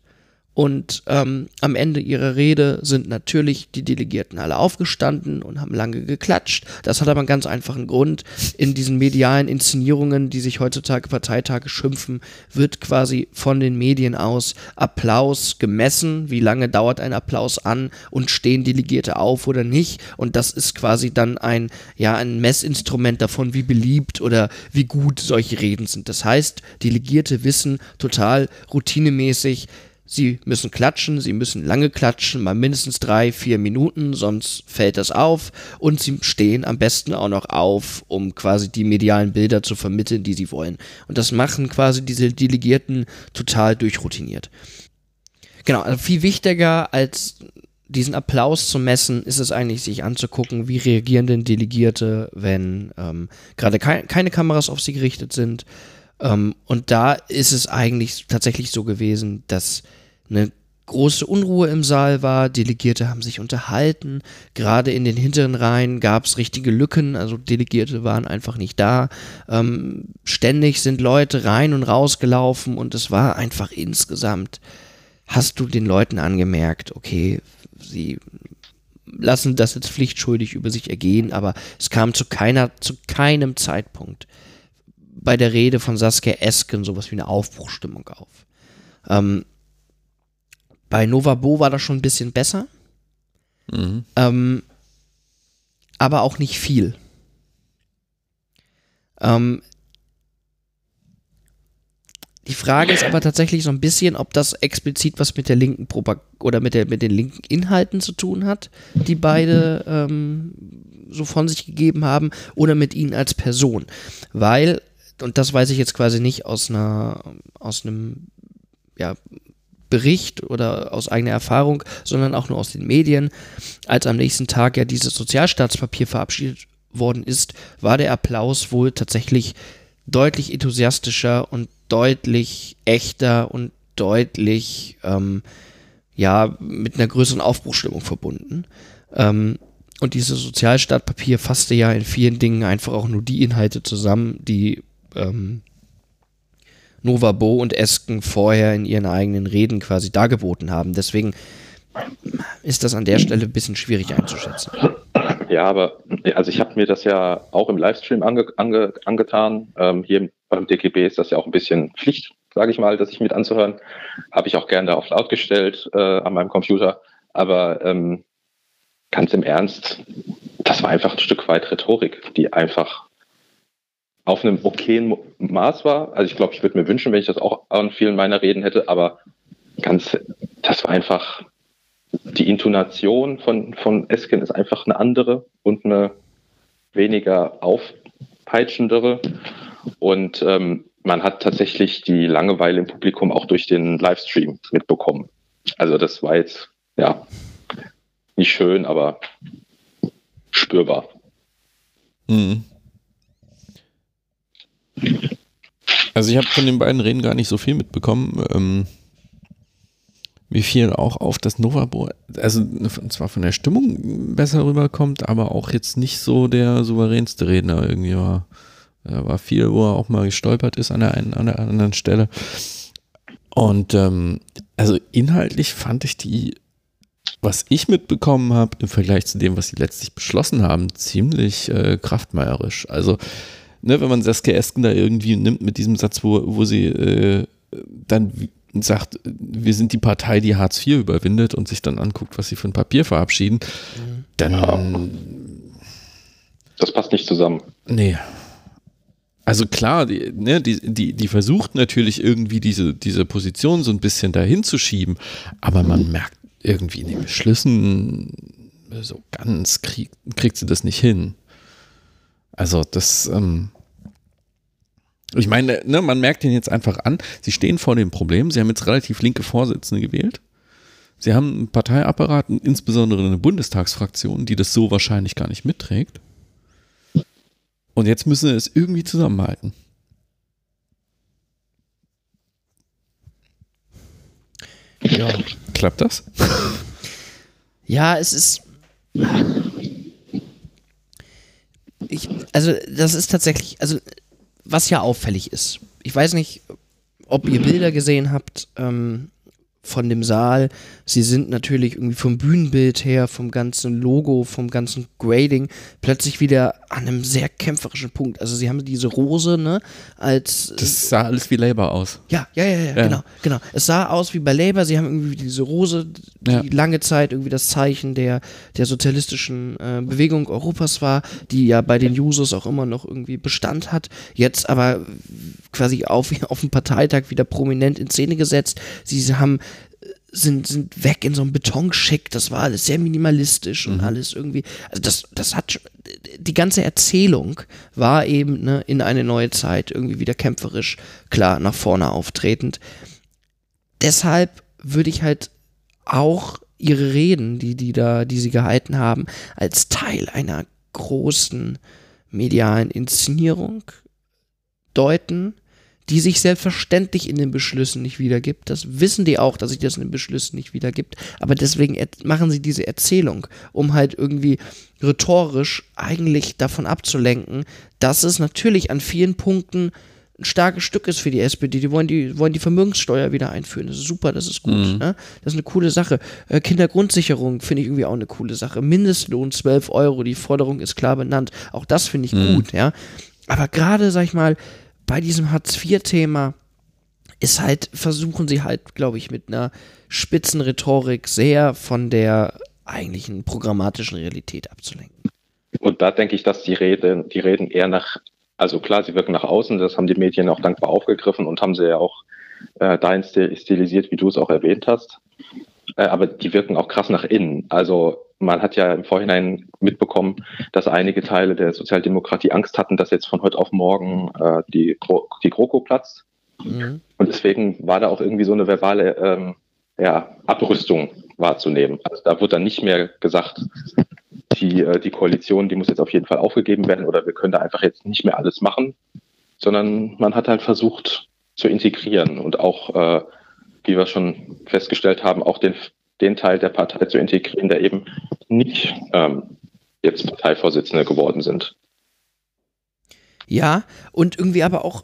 und ähm, am Ende ihrer Rede sind natürlich die Delegierten alle aufgestanden und haben lange geklatscht. Das hat aber einen ganz einfachen Grund. In diesen medialen Inszenierungen, die sich heutzutage Parteitage schimpfen, wird quasi von den Medien aus Applaus gemessen. Wie lange dauert ein Applaus an und stehen Delegierte auf oder nicht? Und das ist quasi dann ein, ja, ein Messinstrument davon, wie beliebt oder wie gut solche Reden sind. Das heißt, Delegierte wissen total routinemäßig, Sie müssen klatschen, sie müssen lange klatschen, mal mindestens drei, vier Minuten, sonst fällt das auf. Und sie stehen am besten auch noch auf, um quasi die medialen Bilder zu vermitteln, die sie wollen. Und das machen quasi diese Delegierten total durchroutiniert. Genau, also viel wichtiger als diesen Applaus zu messen, ist es eigentlich, sich anzugucken, wie reagieren denn Delegierte, wenn ähm, gerade kei keine Kameras auf sie gerichtet sind. Ähm, und da ist es eigentlich tatsächlich so gewesen, dass eine große Unruhe im Saal war, Delegierte haben sich unterhalten, gerade in den hinteren Reihen gab es richtige Lücken, also Delegierte waren einfach nicht da, ähm, ständig sind Leute rein und raus gelaufen und es war einfach insgesamt, hast du den Leuten angemerkt, okay, sie lassen das jetzt pflichtschuldig über sich ergehen, aber es kam zu keiner, zu keinem Zeitpunkt bei der Rede von Saskia Esken sowas wie eine Aufbruchstimmung auf. Ähm, bei Nova Bo war das schon ein bisschen besser. Mhm. Ähm, aber auch nicht viel. Ähm, die Frage ist aber tatsächlich so ein bisschen, ob das explizit was mit der linken Propag oder mit, der, mit den linken Inhalten zu tun hat, die beide ähm, so von sich gegeben haben, oder mit ihnen als Person. Weil, und das weiß ich jetzt quasi nicht aus einer, aus einem ja, Bericht oder aus eigener Erfahrung, sondern auch nur aus den Medien. Als am nächsten Tag ja dieses Sozialstaatspapier verabschiedet worden ist, war der Applaus wohl tatsächlich deutlich enthusiastischer und deutlich echter und deutlich ähm, ja mit einer größeren Aufbruchstimmung verbunden. Ähm, und dieses Sozialstaatpapier fasste ja in vielen Dingen einfach auch nur die Inhalte zusammen, die ähm, Nova Bo und Esken vorher in ihren eigenen Reden quasi dargeboten haben. Deswegen ist das an der Stelle ein bisschen schwierig einzuschätzen.
Ja, aber also ich habe mir das ja auch im Livestream ange, ange, angetan. Ähm, hier beim DGB ist das ja auch ein bisschen Pflicht, sage ich mal, das sich mit anzuhören. Habe ich auch gerne auf laut gestellt äh, an meinem Computer. Aber ähm, ganz im Ernst, das war einfach ein Stück weit Rhetorik, die einfach auf einem okayen Maß war. Also ich glaube, ich würde mir wünschen, wenn ich das auch an vielen meiner Reden hätte, aber ganz, das war einfach, die Intonation von, von Esken ist einfach eine andere und eine weniger auf, auspeitschendere. Und ähm, man hat tatsächlich die Langeweile im Publikum auch durch den Livestream mitbekommen. Also das war jetzt, ja, nicht schön, aber spürbar.
Mhm. Also ich habe von den beiden Reden gar nicht so viel mitbekommen. Ähm, mir fiel auch auf, dass Novabor, also zwar von der Stimmung besser rüberkommt, aber auch jetzt nicht so der souveränste Redner irgendwie war. Da war viel, wo er auch mal gestolpert ist an der einen, an der anderen Stelle. Und ähm, also inhaltlich fand ich die, was ich mitbekommen habe, im Vergleich zu dem, was sie letztlich beschlossen haben, ziemlich äh, kraftmeierisch. Also, ne, wenn man Saskia Esken da irgendwie nimmt mit diesem Satz, wo, wo sie äh, dann sagt, wir sind die Partei, die Hartz IV überwindet und sich dann anguckt, was sie für ein Papier verabschieden, mhm. dann. Ja.
Das passt nicht zusammen.
Nee. Also klar, die, ne, die, die, die versucht natürlich irgendwie diese, diese Position so ein bisschen dahin zu schieben, aber man merkt irgendwie in den Beschlüssen, so ganz krieg, kriegt sie das nicht hin. Also das, ähm, ich meine, ne, man merkt ihn jetzt einfach an, sie stehen vor dem Problem, sie haben jetzt relativ linke Vorsitzende gewählt. Sie haben einen Parteiapparat, insbesondere eine Bundestagsfraktion, die das so wahrscheinlich gar nicht mitträgt. Und jetzt müssen sie es irgendwie zusammenhalten. Ja. Klappt das?
Ja, es ist. Ich, also, das ist tatsächlich, also was ja auffällig ist. Ich weiß nicht, ob ihr Bilder gesehen habt. Ähm, von dem Saal. Sie sind natürlich irgendwie vom Bühnenbild her, vom ganzen Logo, vom ganzen Grading plötzlich wieder an einem sehr kämpferischen Punkt. Also sie haben diese Rose, ne, als
Das sah alles wie Labour aus.
Ja, ja, ja, ja, ja. genau, genau. Es sah aus wie bei Labour, sie haben irgendwie diese Rose, die ja. lange Zeit irgendwie das Zeichen der der sozialistischen äh, Bewegung Europas war, die ja bei den Jusos auch immer noch irgendwie Bestand hat, jetzt aber quasi auf auf dem Parteitag wieder prominent in Szene gesetzt. Sie haben sind, sind weg in so einem Betonschick. Das war alles sehr minimalistisch und mhm. alles irgendwie. Also das, das hat schon, die ganze Erzählung war eben ne, in eine neue Zeit irgendwie wieder kämpferisch klar nach vorne auftretend. Deshalb würde ich halt auch ihre Reden, die, die da, die sie gehalten haben, als Teil einer großen medialen Inszenierung deuten die sich selbstverständlich in den Beschlüssen nicht wiedergibt. Das wissen die auch, dass sich das in den Beschlüssen nicht wiedergibt. Aber deswegen machen sie diese Erzählung, um halt irgendwie rhetorisch eigentlich davon abzulenken, dass es natürlich an vielen Punkten ein starkes Stück ist für die SPD. Die wollen die, wollen die Vermögenssteuer wieder einführen. Das ist super, das ist gut. Mhm. Ne? Das ist eine coole Sache. Äh, Kindergrundsicherung finde ich irgendwie auch eine coole Sache. Mindestlohn 12 Euro, die Forderung ist klar benannt. Auch das finde ich mhm. gut, ja. Aber gerade, sag ich mal, bei diesem Hartz-IV-Thema ist halt, versuchen sie halt, glaube ich, mit einer spitzen Rhetorik sehr von der eigentlichen programmatischen Realität abzulenken.
Und da denke ich, dass die Reden, die Reden eher nach, also klar, sie wirken nach außen, das haben die Medien auch dankbar aufgegriffen und haben sie ja auch äh, dahin stilisiert, wie du es auch erwähnt hast. Äh, aber die wirken auch krass nach innen. Also man hat ja im Vorhinein mitbekommen, dass einige Teile der Sozialdemokratie Angst hatten, dass jetzt von heute auf morgen äh, die, Gro die GroKo platzt. Mhm. Und deswegen war da auch irgendwie so eine verbale ähm, ja, Abrüstung wahrzunehmen. Also da wird dann nicht mehr gesagt, die, äh, die Koalition, die muss jetzt auf jeden Fall aufgegeben werden oder wir können da einfach jetzt nicht mehr alles machen, sondern man hat halt versucht zu integrieren und auch, äh, wie wir schon festgestellt haben, auch den den Teil der Partei zu integrieren, der eben nicht ähm, jetzt Parteivorsitzende geworden sind.
Ja, und irgendwie aber auch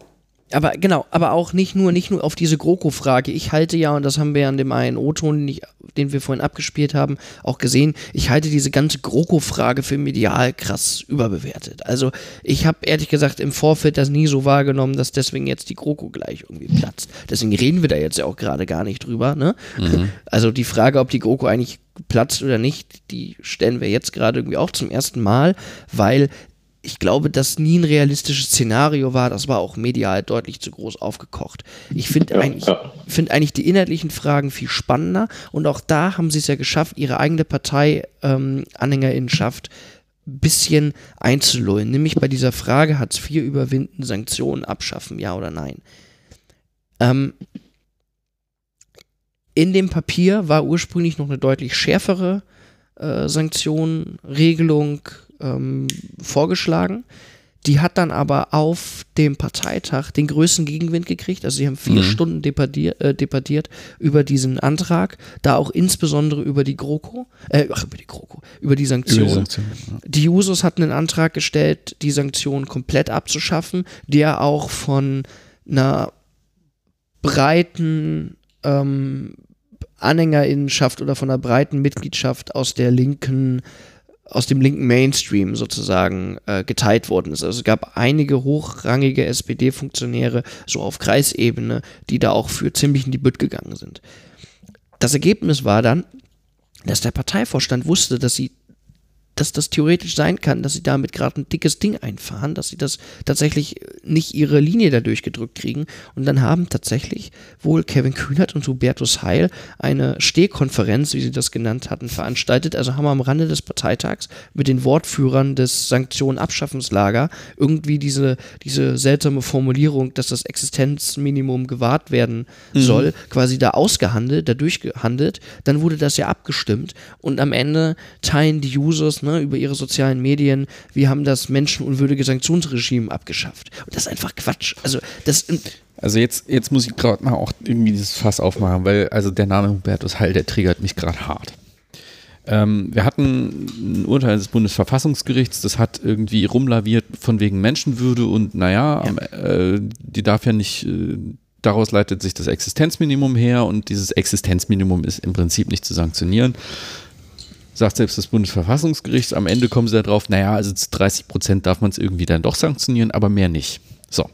aber genau, aber auch nicht nur, nicht nur auf diese GroKo-Frage. Ich halte ja, und das haben wir ja an dem einen O-Ton, den wir vorhin abgespielt haben, auch gesehen, ich halte diese ganze GroKo-Frage für medial krass überbewertet. Also ich habe ehrlich gesagt im Vorfeld das nie so wahrgenommen, dass deswegen jetzt die GroKo gleich irgendwie platzt. Deswegen reden wir da jetzt ja auch gerade gar nicht drüber. Ne? Mhm. Also die Frage, ob die GroKo eigentlich platzt oder nicht, die stellen wir jetzt gerade irgendwie auch zum ersten Mal, weil ich glaube, dass nie ein realistisches Szenario war. Das war auch medial deutlich zu groß aufgekocht. Ich finde ja, eigentlich, ja. Find eigentlich die inhaltlichen Fragen viel spannender und auch da haben sie es ja geschafft, ihre eigene Partei-AnhängerInnenschaft ähm, bisschen einzulullen, nämlich bei dieser Frage Hartz IV überwinden, Sanktionen abschaffen, ja oder nein. Ähm, in dem Papier war ursprünglich noch eine deutlich schärfere äh, Sanktionenregelung ähm, vorgeschlagen. Die hat dann aber auf dem Parteitag den größten Gegenwind gekriegt. Also sie haben vier
Mhm.
Stunden debattiert, äh, debattiert über diesen Antrag, da auch insbesondere über die GroKo, äh, ach, über die GroKo, über die Sanktionen.
Über die Sanktionen, ja.
Die Jusos hatten einen Antrag gestellt, die Sanktionen komplett abzuschaffen, der auch von einer breiten ähm, Anhängerinnenschaft oder von einer breiten Mitgliedschaft aus der linken, aus dem linken Mainstream sozusagen äh, geteilt worden ist. Also es gab einige hochrangige SPD-Funktionäre, so auf Kreisebene, die da auch für ziemlich in die Bütt gegangen sind. Das Ergebnis war dann, dass der Parteivorstand wusste, dass sie dass das theoretisch sein kann, dass sie damit gerade ein dickes Ding einfahren, dass sie das tatsächlich nicht ihre Linie da durchgedrückt kriegen. Und dann haben tatsächlich wohl Kevin Kühnert und Hubertus Heil eine Stehkonferenz, wie sie das genannt hatten, veranstaltet. Also haben am Rande des Parteitags mit den Wortführern des Sanktionen-Abschaffungslager irgendwie diese, diese seltsame Formulierung, dass das Existenzminimum gewahrt werden
Mhm.
soll, quasi da ausgehandelt, da durchgehandelt. Dann wurde das ja abgestimmt und am Ende teilen die Users ne, über ihre sozialen Medien, wir haben das menschenunwürdige Sanktionsregime abgeschafft. Und das ist einfach Quatsch. Also das
Also jetzt, jetzt muss ich gerade mal auch irgendwie dieses Fass aufmachen, weil also der Name Hubertus Heil, der triggert mich gerade hart. Ähm, wir hatten ein Urteil des Bundesverfassungsgerichts, das hat irgendwie rumlaviert von wegen Menschenwürde und naja, am, äh, die darf ja nicht, äh, daraus leitet sich das Existenzminimum her und dieses Existenzminimum ist im Prinzip nicht zu sanktionieren. Sagt selbst das Bundesverfassungsgericht, am Ende kommen sie darauf, naja, also zu 30 Prozent darf man es irgendwie dann doch sanktionieren, aber mehr nicht. So.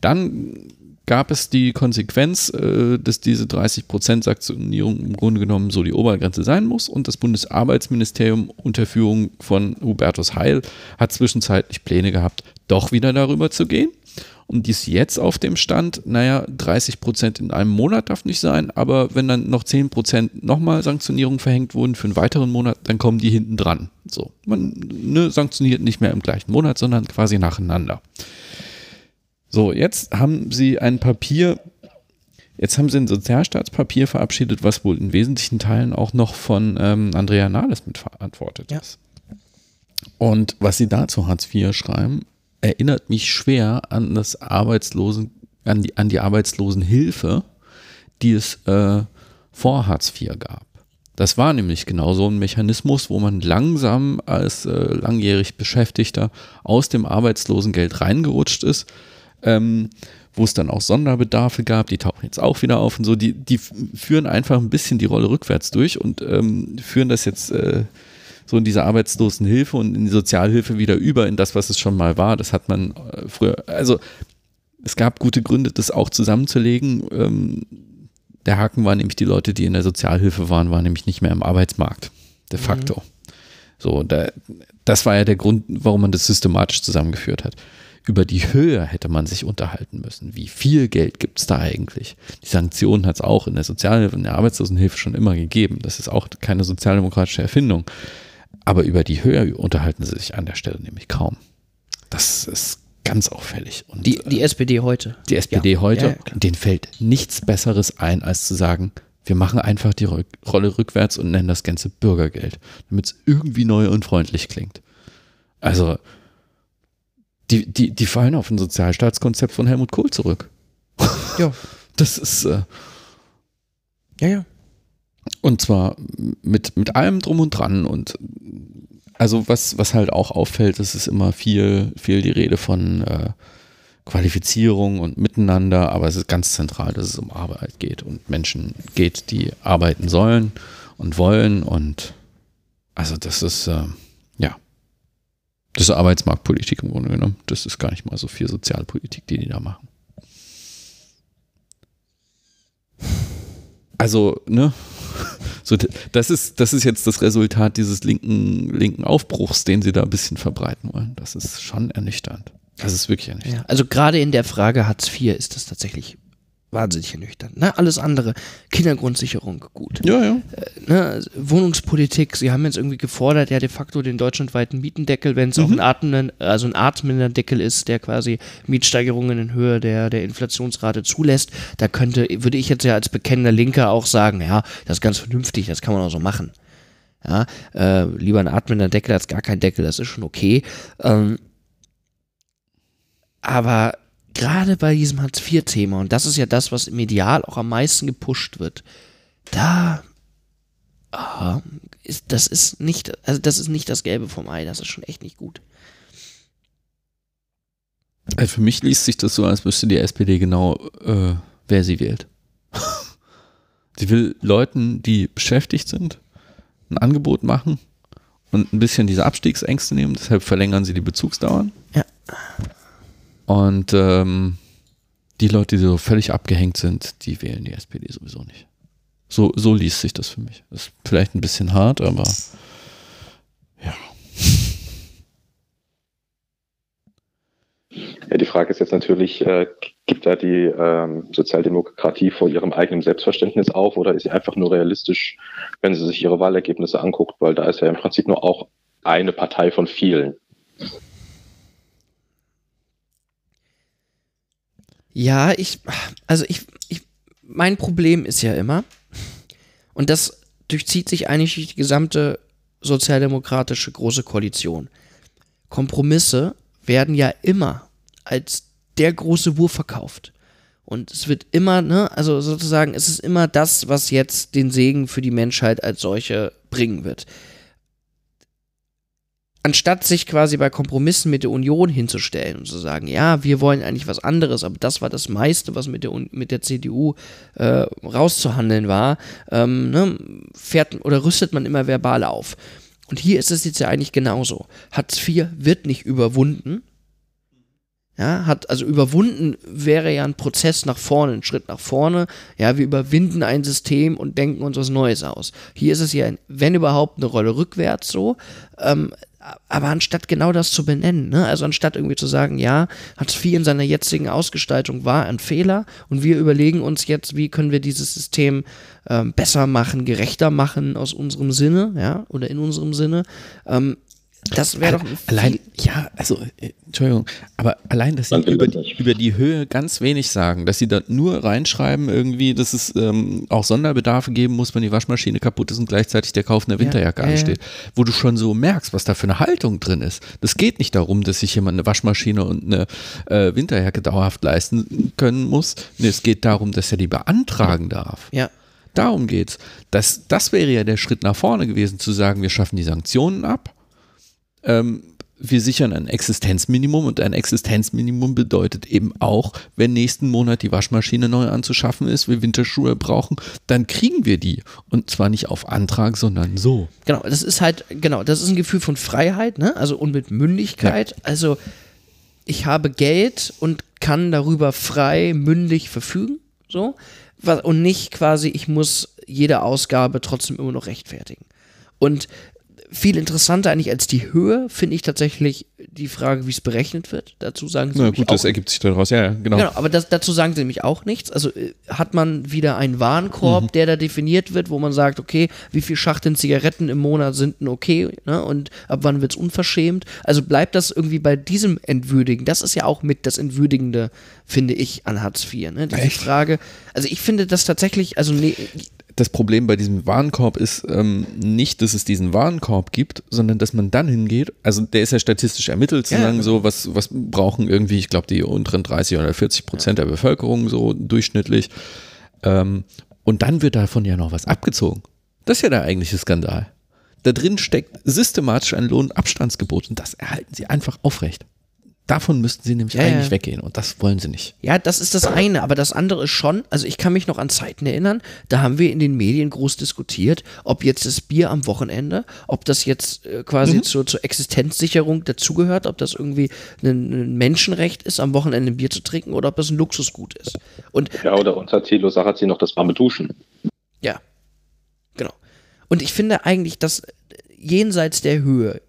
Dann gab es die Konsequenz, äh, dass diese 30% Sanktionierung im Grunde genommen so die Obergrenze sein muss und das Bundesarbeitsministerium unter Führung von Hubertus Heil hat zwischenzeitlich Pläne gehabt, doch wieder darüber zu gehen. Und die ist jetzt auf dem Stand, naja, 30 Prozent in einem Monat darf nicht sein, aber wenn dann noch 10 Prozent nochmal Sanktionierungen verhängt wurden für einen weiteren Monat, dann kommen die hinten dran. So, man ne, sanktioniert nicht mehr im gleichen Monat, sondern quasi nacheinander. So, jetzt haben sie ein Papier, jetzt haben sie ein Sozialstaatspapier verabschiedet, was wohl in wesentlichen Teilen auch noch von ähm, Andrea Nahles mitverantwortet ist. Und was sie da zu Hartz IV schreiben, erinnert mich schwer an das Arbeitslosen, an die, an die Arbeitslosenhilfe, die es äh, vor Hartz IV gab. Das war nämlich genau so ein Mechanismus, wo man langsam als äh, langjährig Beschäftigter aus dem Arbeitslosengeld reingerutscht ist, ähm, wo es dann auch Sonderbedarfe gab, die tauchen jetzt auch wieder auf und so. Die, die führen einfach ein bisschen die Rolle rückwärts durch und ähm, führen das jetzt äh, so in diese Arbeitslosenhilfe und in die Sozialhilfe wieder über in das, was es schon mal war. Das hat man äh, früher, also es gab gute Gründe, das auch zusammenzulegen. Ähm, der Haken war nämlich, die Leute, die in der Sozialhilfe waren, waren nämlich nicht mehr im Arbeitsmarkt, de facto. So, da, das war ja der Grund, warum man das systematisch zusammengeführt hat. Über die Höhe hätte man sich unterhalten müssen. Wie viel Geld gibt es da eigentlich? Die Sanktionen hat es auch in der Sozialhilfe, in der Arbeitslosenhilfe schon immer gegeben. Das ist auch keine sozialdemokratische Erfindung. Aber über die Höhe unterhalten sie sich an der Stelle nämlich kaum. Das ist ganz auffällig. Und
die, die SPD heute.
die SPD
Ja.
heute,
Ja, ja,
denen fällt nichts Besseres ein, als zu sagen, wir machen einfach die Rolle rückwärts und nennen das Ganze Bürgergeld, damit es irgendwie neu und freundlich klingt. Also, die, die, die fallen auf ein Sozialstaatskonzept von Helmut Kohl zurück.
Ja.
Das ist, äh,
Ja, ja.
Und zwar mit, mit allem drum und dran. Und also was, was halt auch auffällt, ist es immer viel, viel die Rede von äh, Qualifizierung und Miteinander, aber es ist ganz zentral, dass es um Arbeit geht und Menschen geht, die arbeiten sollen und wollen. Und also das ist, äh, ja, das ist Arbeitsmarktpolitik im Grunde genommen. Das ist gar nicht mal so viel Sozialpolitik, die die da machen. Also, ne? So, das ist, das ist jetzt das Resultat dieses linken, linken Aufbruchs, den sie da ein bisschen verbreiten wollen. Das ist schon ernüchternd. Das ist wirklich ernüchternd.
ja. Also gerade in der Frage Hartz IV ist das tatsächlich wahnsinnig ernüchternd. Ne? Alles andere, Kindergrundsicherung, gut.
Ja, ja.
Äh, ne? Wohnungspolitik, sie haben jetzt irgendwie gefordert, ja de facto den deutschlandweiten Mietendeckel, wenn es auch ein atmender, also ein atmender Deckel ist, der quasi Mietsteigerungen in Höhe der, der Inflationsrate zulässt. Da könnte, würde ich jetzt ja als bekennender Linker auch sagen, ja, das ist ganz vernünftig, das kann man auch so machen. Ja, äh, lieber ein atmender Deckel als gar kein Deckel, das ist schon okay. Ähm, aber gerade bei diesem Hartz-IV-Thema, und das ist ja das, was medial auch am meisten gepusht wird, da ah, ist, das ist nicht, also das ist nicht das Gelbe vom Ei, das ist schon echt nicht gut.
Also für mich liest sich das so, als wüsste die SPD genau, äh, wer sie wählt. sie will Leuten, die beschäftigt sind, ein Angebot machen und ein bisschen diese Abstiegsängste nehmen. Deshalb verlängern sie die Bezugsdauern.
Ja.
Und ähm, die Leute, die so völlig abgehängt sind, die wählen die SPD sowieso nicht. So, so liest sich das für mich. Ist vielleicht ein bisschen hart, aber ja.
Ja, die Frage ist jetzt natürlich, äh, gibt da die ähm, Sozialdemokratie vor ihrem eigenen Selbstverständnis auf oder ist sie einfach nur realistisch, wenn sie sich ihre Wahlergebnisse anguckt, weil da ist ja im Prinzip nur auch eine Partei von vielen.
Ja, ich, also ich, ich, mein Problem ist ja immer, und das durchzieht sich eigentlich die gesamte sozialdemokratische große Koalition. Kompromisse werden ja immer als der große Wurf verkauft. Und es wird immer, ne, also sozusagen, es ist immer das, was jetzt den Segen für die Menschheit als solche bringen wird anstatt sich quasi bei Kompromissen mit der Union hinzustellen und zu sagen, ja, wir wollen eigentlich was anderes, aber das war das meiste, was mit der, mit der CDU äh, rauszuhandeln war, ähm, ne, fährt oder rüstet man immer verbal auf. Und hier ist es jetzt ja eigentlich genauso. Hartz IV wird nicht überwunden. Ja, hat, also überwunden wäre ja ein Prozess nach vorne, ein Schritt nach vorne. Ja, wir überwinden ein System und denken uns was Neues aus. Hier ist es ja, wenn überhaupt, eine Rolle rückwärts so. Ähm, aber anstatt genau das zu benennen, ne? also anstatt irgendwie zu sagen, ja, Hartz IV in seiner jetzigen Ausgestaltung war ein Fehler und wir überlegen uns jetzt, wie können wir dieses System ähm, besser machen, gerechter machen aus unserem Sinne, ja, oder in unserem Sinne, ähm, das wäre doch
allein, ja, also äh, Entschuldigung, aber allein, dass sie über die, über die Höhe ganz wenig sagen, dass sie da nur reinschreiben irgendwie, dass es ähm, auch Sonderbedarfe geben muss, wenn die Waschmaschine kaputt ist und gleichzeitig der Kauf einer Winterjacke ja, ansteht, wo du schon so merkst, was da für eine Haltung drin ist. Das geht nicht darum, dass sich jemand eine Waschmaschine und eine äh, Winterjacke dauerhaft leisten können muss. Nee, es geht darum, dass er die beantragen darf.
Ja.
Darum geht's. Das, das wäre ja der Schritt nach vorne gewesen, zu sagen, wir schaffen die Sanktionen ab ähm, wir sichern ein Existenzminimum und ein Existenzminimum bedeutet eben auch, wenn nächsten Monat die Waschmaschine neu anzuschaffen ist, wir Winterschuhe brauchen, dann kriegen wir die. Und zwar nicht auf Antrag, sondern so.
Genau, das ist halt, genau, das ist ein Gefühl von Freiheit, ne? Also und mit Mündigkeit. Ja. Also ich habe Geld und kann darüber frei, mündig verfügen. So. Und nicht quasi, ich muss jede Ausgabe trotzdem immer noch rechtfertigen. Und viel interessanter eigentlich als die Höhe finde ich tatsächlich die Frage, wie es berechnet wird. Dazu sagen sie
Na gut, das ergibt sich daraus, ja, ja genau. genau.
aber das, dazu sagen sie nämlich auch nichts. Also äh, hat man wieder einen Warenkorb, mhm. der da definiert wird, wo man sagt, okay, wie viel Schachteln Zigaretten im Monat sind denn okay ne? und ab wann wird es unverschämt? Also bleibt das irgendwie bei diesem Entwürdigen. Das ist ja auch mit das Entwürdigende, finde ich, an Hartz IV. Ne? Diese Echt? Frage. Also ich finde das tatsächlich, also ne,
das Problem bei diesem Warenkorb ist ähm, nicht, dass es diesen Warenkorb gibt, sondern dass man dann hingeht, also der ist ja statistisch ermittelt, zu ja, sagen, so, was, was brauchen irgendwie, ich glaube, die unteren 30 oder 40 Prozent ja. der Bevölkerung so durchschnittlich. Ähm, und dann wird davon ja noch was abgezogen. Das ist ja der eigentliche Skandal. Da drin steckt systematisch ein Lohnabstandsgebot und das erhalten sie einfach aufrecht. Davon müssten sie nämlich ja, eigentlich ja. weggehen und das wollen sie nicht.
Ja, das ist das eine, aber das andere ist schon, also ich kann mich noch an Zeiten erinnern, da haben wir in den Medien groß diskutiert, ob jetzt das Bier am Wochenende, ob das jetzt äh, quasi mhm. zur, zur Existenzsicherung dazugehört, ob das irgendwie ein, ein, Menschenrecht ist, am Wochenende ein Bier zu trinken oder ob das ein Luxusgut ist. Und,
ja, oder unter Thilo sagt sie noch das warme Duschen.
Ja, genau. Und ich finde eigentlich, dass jenseits der Höhe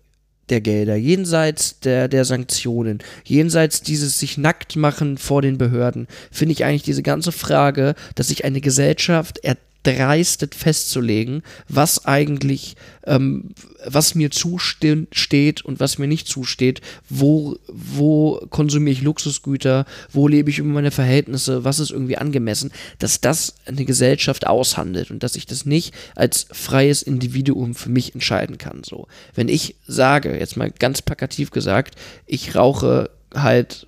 der Gelder, jenseits der, der Sanktionen, jenseits dieses sich nackt machen vor den Behörden, finde ich eigentlich diese ganze Frage, dass sich eine Gesellschaft erdreistet festzulegen, was eigentlich, ähm, was mir zusteht und was mir nicht zusteht, wo, wo konsumiere ich Luxusgüter, wo lebe ich über meine Verhältnisse, was ist irgendwie angemessen, dass das eine Gesellschaft aushandelt und dass ich das nicht als freies Individuum für mich entscheiden kann. So, wenn ich sage, jetzt mal ganz plakativ gesagt, ich rauche halt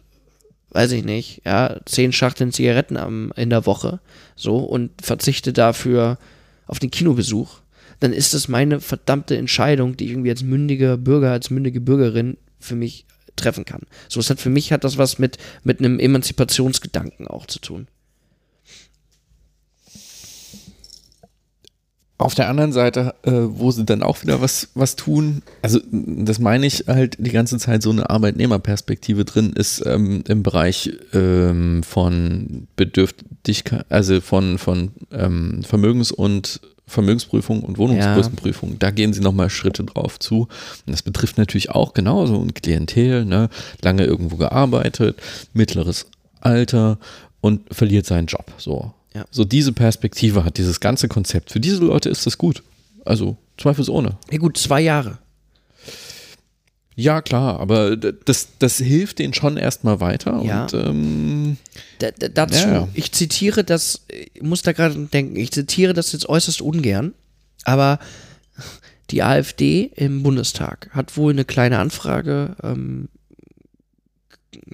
weiß ich nicht, ja, zehn Schachteln Zigaretten am, in der Woche, so, und verzichte dafür auf den Kinobesuch, dann ist das meine verdammte Entscheidung, die ich irgendwie als mündiger Bürger, als mündige Bürgerin für mich treffen kann. So, es hat für mich hat das was mit, mit einem Emanzipationsgedanken auch zu tun.
Auf der anderen Seite, äh, wo sie dann auch wieder was, was tun, also das meine ich halt die ganze Zeit so eine Arbeitnehmerperspektive drin ist ähm, im Bereich ähm, von Bedürftigkeit, also von, von ähm, Vermögens- und Vermögensprüfung und Wohnungskostenprüfung. Da gehen sie nochmal Schritte drauf zu. Und das betrifft natürlich auch genauso ein Klientel, ne? lange irgendwo gearbeitet, mittleres Alter und verliert seinen Job. So.
Ja.
So diese Perspektive hat dieses ganze Konzept. Für diese Leute ist das gut. Also zweifelsohne.
Ja gut, zwei Jahre.
Ja, klar, aber das, das hilft denen schon erstmal weiter.
Ja.
Und ähm,
Da, da, dazu,
ja.
ich zitiere das, ich muss da gerade denken, ich zitiere das jetzt äußerst ungern, aber die AfD im Bundestag hat wohl eine kleine Anfrage, ähm,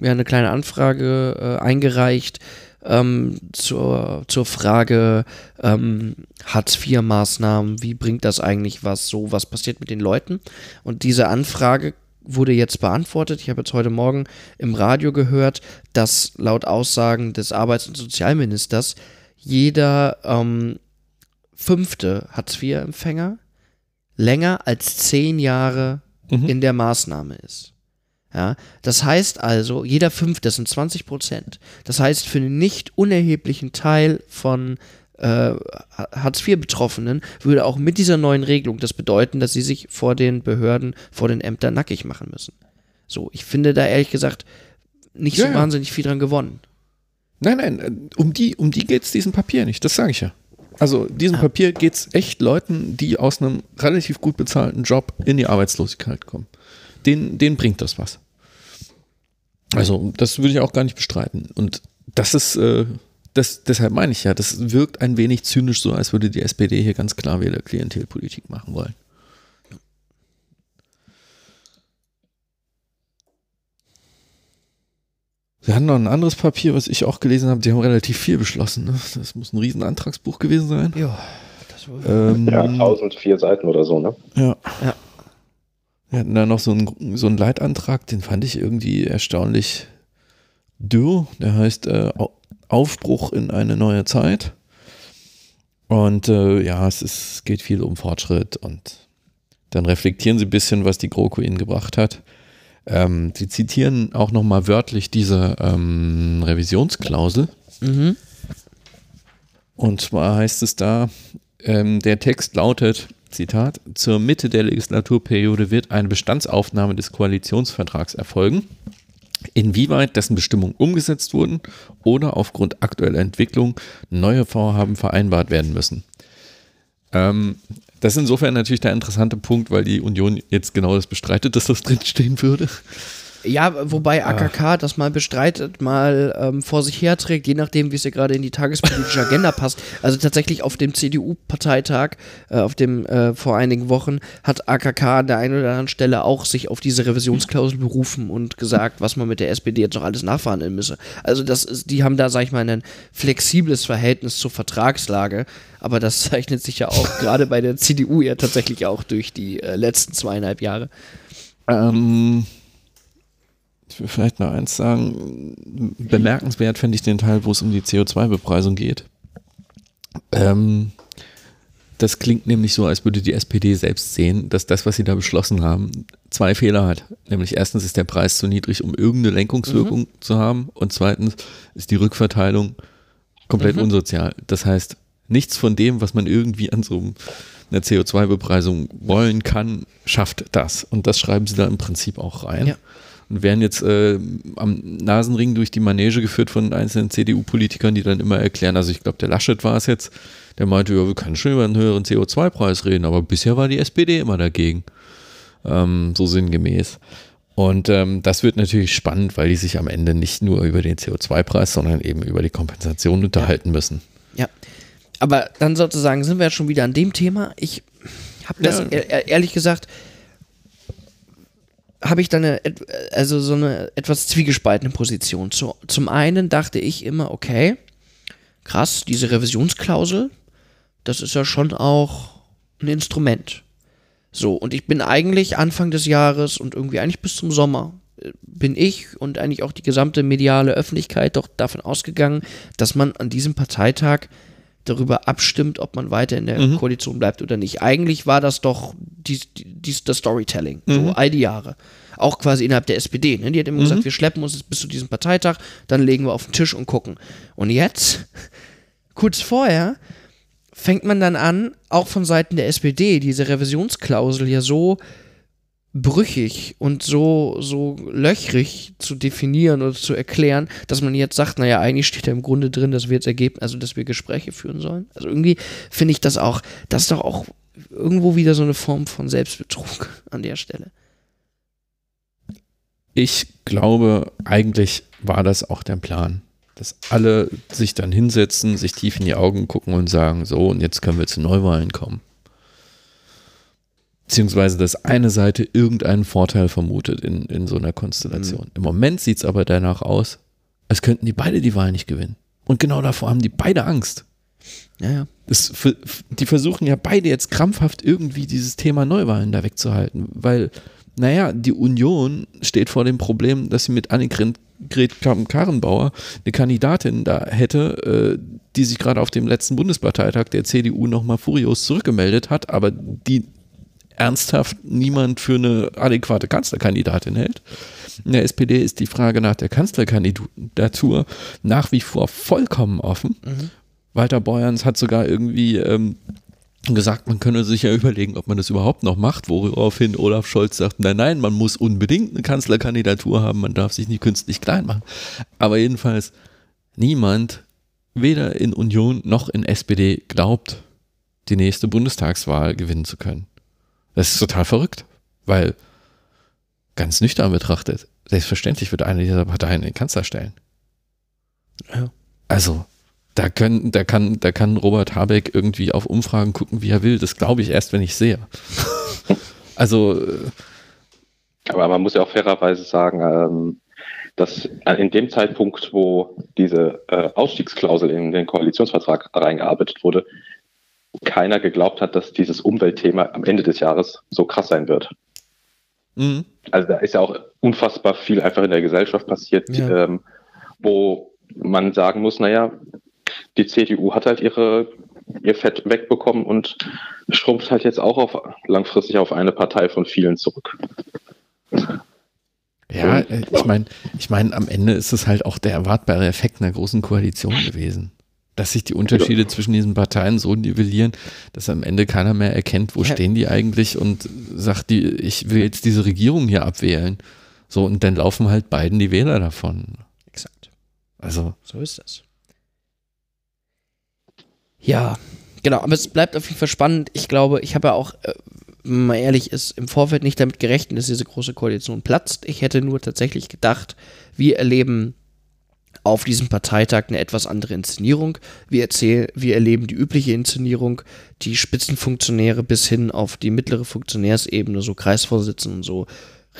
ja, eine kleine Anfrage äh, eingereicht ähm, zur, zur Frage ähm, Hartz-IV-Maßnahmen, wie bringt das eigentlich was, so, was passiert mit den Leuten? Und diese Anfrage wurde jetzt beantwortet. Ich habe jetzt heute Morgen im Radio gehört, dass laut Aussagen des Arbeits- und Sozialministers jeder ähm, fünfte Hartz-IV-Empfänger länger als zehn Jahre
Mhm.
in der Maßnahme ist. Ja, das heißt also, jeder fünfte, das sind 20 Prozent. Das heißt, für einen nicht unerheblichen Teil von äh, Hartz-IV-Betroffenen würde auch mit dieser neuen Regelung das bedeuten, dass sie sich vor den Behörden, vor den Ämtern nackig machen müssen. So, ich finde da ehrlich gesagt nicht
Ja,
so wahnsinnig viel dran gewonnen.
nein, nein, äh, um die, um die geht es diesem Papier nicht. Das sage ich ja. Also diesem Papier geht es echt Leuten, die aus einem relativ gut bezahlten Job in die Arbeitslosigkeit kommen. Den, denen bringt das was. Also das würde ich auch gar nicht bestreiten. Und das ist, äh, das, deshalb meine ich ja, das wirkt ein wenig zynisch so, als würde die SPD hier ganz klar wieder Klientelpolitik machen wollen. Sie hatten noch ein anderes Papier, was ich auch gelesen habe. Die haben relativ viel beschlossen. Ne? Das muss ein riesen Antragsbuch gewesen sein.
Ja, das war
Ähm,
Ja, 1004 Seiten oder so, ne?
ja.
Ja.
Wir hatten da noch so einen, so einen Leitantrag, den fand ich irgendwie erstaunlich dürr. Der heißt äh, Au- Aufbruch in eine neue Zeit. Und äh, ja, es ist, geht viel um Fortschritt und dann reflektieren sie ein bisschen, was die GroKo ihnen gebracht hat. Ähm, sie zitieren auch nochmal wörtlich diese ähm, Revisionsklausel.
Mhm.
Und zwar heißt es da, ähm, der Text lautet, Zitat, zur Mitte der Legislaturperiode wird eine Bestandsaufnahme des Koalitionsvertrags erfolgen. Inwieweit dessen Bestimmungen umgesetzt wurden oder aufgrund aktueller Entwicklung neue Vorhaben vereinbart werden müssen. Ähm, das ist insofern natürlich der interessante Punkt, weil die Union jetzt genau das bestreitet, dass das drinstehen würde.
Ja, wobei AKK das mal bestreitet, mal ähm, vor sich herträgt, je nachdem, wie es ja gerade in die tagespolitische Agenda passt. Also tatsächlich auf dem CDU-Parteitag, äh, auf dem äh, vor einigen Wochen, hat AKK an der einen oder anderen Stelle auch sich auf diese Revisionsklausel berufen und gesagt, was man mit der SPD jetzt noch alles nachverhandeln müsse. Also das ist, die haben da, sag ich mal, ein flexibles Verhältnis zur Vertragslage, aber das zeichnet sich ja auch gerade bei der CDU ja tatsächlich auch durch die äh, letzten zweieinhalb Jahre.
Ähm, will vielleicht noch eins sagen. Bemerkenswert fände ich den Teil, wo es um die CO2-Bepreisung geht. Ähm, das klingt nämlich so, als würde die SPD selbst sehen, dass das, was sie da beschlossen haben, zwei Fehler hat. Nämlich erstens ist der Preis zu niedrig, um irgendeine Lenkungswirkung zu haben. Und zweitens ist die Rückverteilung komplett unsozial. Das heißt, nichts von dem, was man irgendwie an so einem eine CO2-Bepreisung wollen kann, schafft das. Und das schreiben sie da im Prinzip auch rein.
Ja.
Und werden jetzt äh, am Nasenring durch die Manege geführt von einzelnen CDU-Politikern, die dann immer erklären, also ich glaube, der Laschet war es jetzt, der meinte, ja, wir können schon über einen höheren CO2-Preis reden, aber bisher war die SPD immer dagegen. Ähm, so sinngemäß. Und ähm, das wird natürlich spannend, weil die sich am Ende nicht nur über den CO2-Preis, sondern eben über die Kompensation unterhalten müssen.
Ja. Aber dann sozusagen sind wir ja schon wieder an dem Thema. Ich habe das
Ja.
e- ehrlich gesagt, habe ich dann eine, also so eine etwas zwiegespaltene Position. Zu, zum einen dachte ich immer, okay, krass, diese Revisionsklausel, das ist ja schon auch ein Instrument. So, und ich bin eigentlich Anfang des Jahres und irgendwie eigentlich bis zum Sommer äh, bin ich und eigentlich auch die gesamte mediale Öffentlichkeit doch davon ausgegangen, dass man an diesem Parteitag darüber abstimmt, ob man weiter in der
Mhm.
Koalition bleibt oder nicht. Eigentlich war das doch dies, dies, das Storytelling, so all die Jahre. Auch quasi innerhalb der SPD. Ne? Die hat immer gesagt, wir schleppen uns jetzt bis zu diesem Parteitag, dann legen wir auf den Tisch und gucken. Und jetzt, kurz vorher, fängt man dann an, auch von Seiten der SPD, diese Revisionsklausel ja so brüchig und so, so löchrig zu definieren oder zu erklären, dass man jetzt sagt, naja, eigentlich steht da im Grunde drin, dass wir jetzt ergeben, also dass wir Gespräche führen sollen. Also irgendwie finde ich das auch, das ist doch auch irgendwo wieder so eine Form von Selbstbetrug an der Stelle.
Ich glaube, eigentlich war das auch der Plan. Dass alle sich dann hinsetzen, sich tief in die Augen gucken und sagen, so, und jetzt können wir zu Neuwahlen kommen. Beziehungsweise, dass eine Seite irgendeinen Vorteil vermutet in, in so einer Konstellation. Im Moment sieht es aber danach aus, als könnten die beide die Wahl nicht gewinnen. Und genau davor haben die beide Angst.
Ja, ja.
Das, die versuchen ja beide jetzt krampfhaft irgendwie dieses Thema Neuwahlen da wegzuhalten, weil, naja, die Union steht vor dem Problem, dass sie mit Annegret Kramp-Karrenbauer eine Kandidatin da hätte, äh, die sich gerade auf dem letzten Bundesparteitag der CDU nochmal furios zurückgemeldet hat, aber die ernsthaft niemand für eine adäquate Kanzlerkandidatin hält. In der SPD ist die Frage nach der Kanzlerkandidatur nach wie vor vollkommen offen. Walter Beuerns hat sogar irgendwie ähm, gesagt, man könne sich ja überlegen, ob man das überhaupt noch macht, woraufhin Olaf Scholz sagt, nein, nein, man muss unbedingt eine Kanzlerkandidatur haben, man darf sich nicht künstlich klein machen. Aber jedenfalls, niemand, weder in Union noch in SPD, glaubt, die nächste Bundestagswahl gewinnen zu können. Das ist total verrückt, weil ganz nüchtern betrachtet, selbstverständlich wird eine dieser Parteien den Kanzler stellen.
Ja.
Also, da, können, da, kann, da kann Robert Habeck irgendwie auf Umfragen gucken, wie er will. Das glaube ich erst, wenn ich sehe. also, äh,
Aber man muss ja auch fairerweise sagen, ähm, dass in dem Zeitpunkt, wo diese äh, Ausstiegsklausel in den Koalitionsvertrag reingearbeitet wurde, keiner geglaubt hat, dass dieses Umweltthema am Ende des Jahres so krass sein wird.
mh,
Also da ist ja auch unfassbar viel einfach in der Gesellschaft passiert,
Ja.
ähm, wo man sagen muss, naja, die CDU hat halt ihre, ihr Fett wegbekommen und schrumpft halt jetzt auch auf, langfristig auf eine Partei von vielen zurück.
ja, äh, ich meine, ich mein, am Ende ist es halt auch der erwartbare Effekt einer großen Koalition gewesen. Dass sich die Unterschiede zwischen diesen Parteien so nivellieren, dass am Ende keiner mehr erkennt, wo
Ja.
stehen die eigentlich und sagt, die, ich will jetzt diese Regierung hier abwählen. So, und dann laufen halt beiden die Wähler davon.
Exakt.
Also,
So ist das. Ja, genau, aber es bleibt auf jeden Fall spannend. Ich glaube, ich habe ja auch, äh, wenn man ehrlich ist, im Vorfeld nicht damit gerechnet, dass diese große Koalition platzt. Ich hätte nur tatsächlich gedacht, wir erleben auf diesem Parteitag eine etwas andere Inszenierung. Wir, erzählen, wir erleben die übliche Inszenierung, die Spitzenfunktionäre bis hin auf die mittlere Funktionärsebene, so Kreisvorsitzenden und so,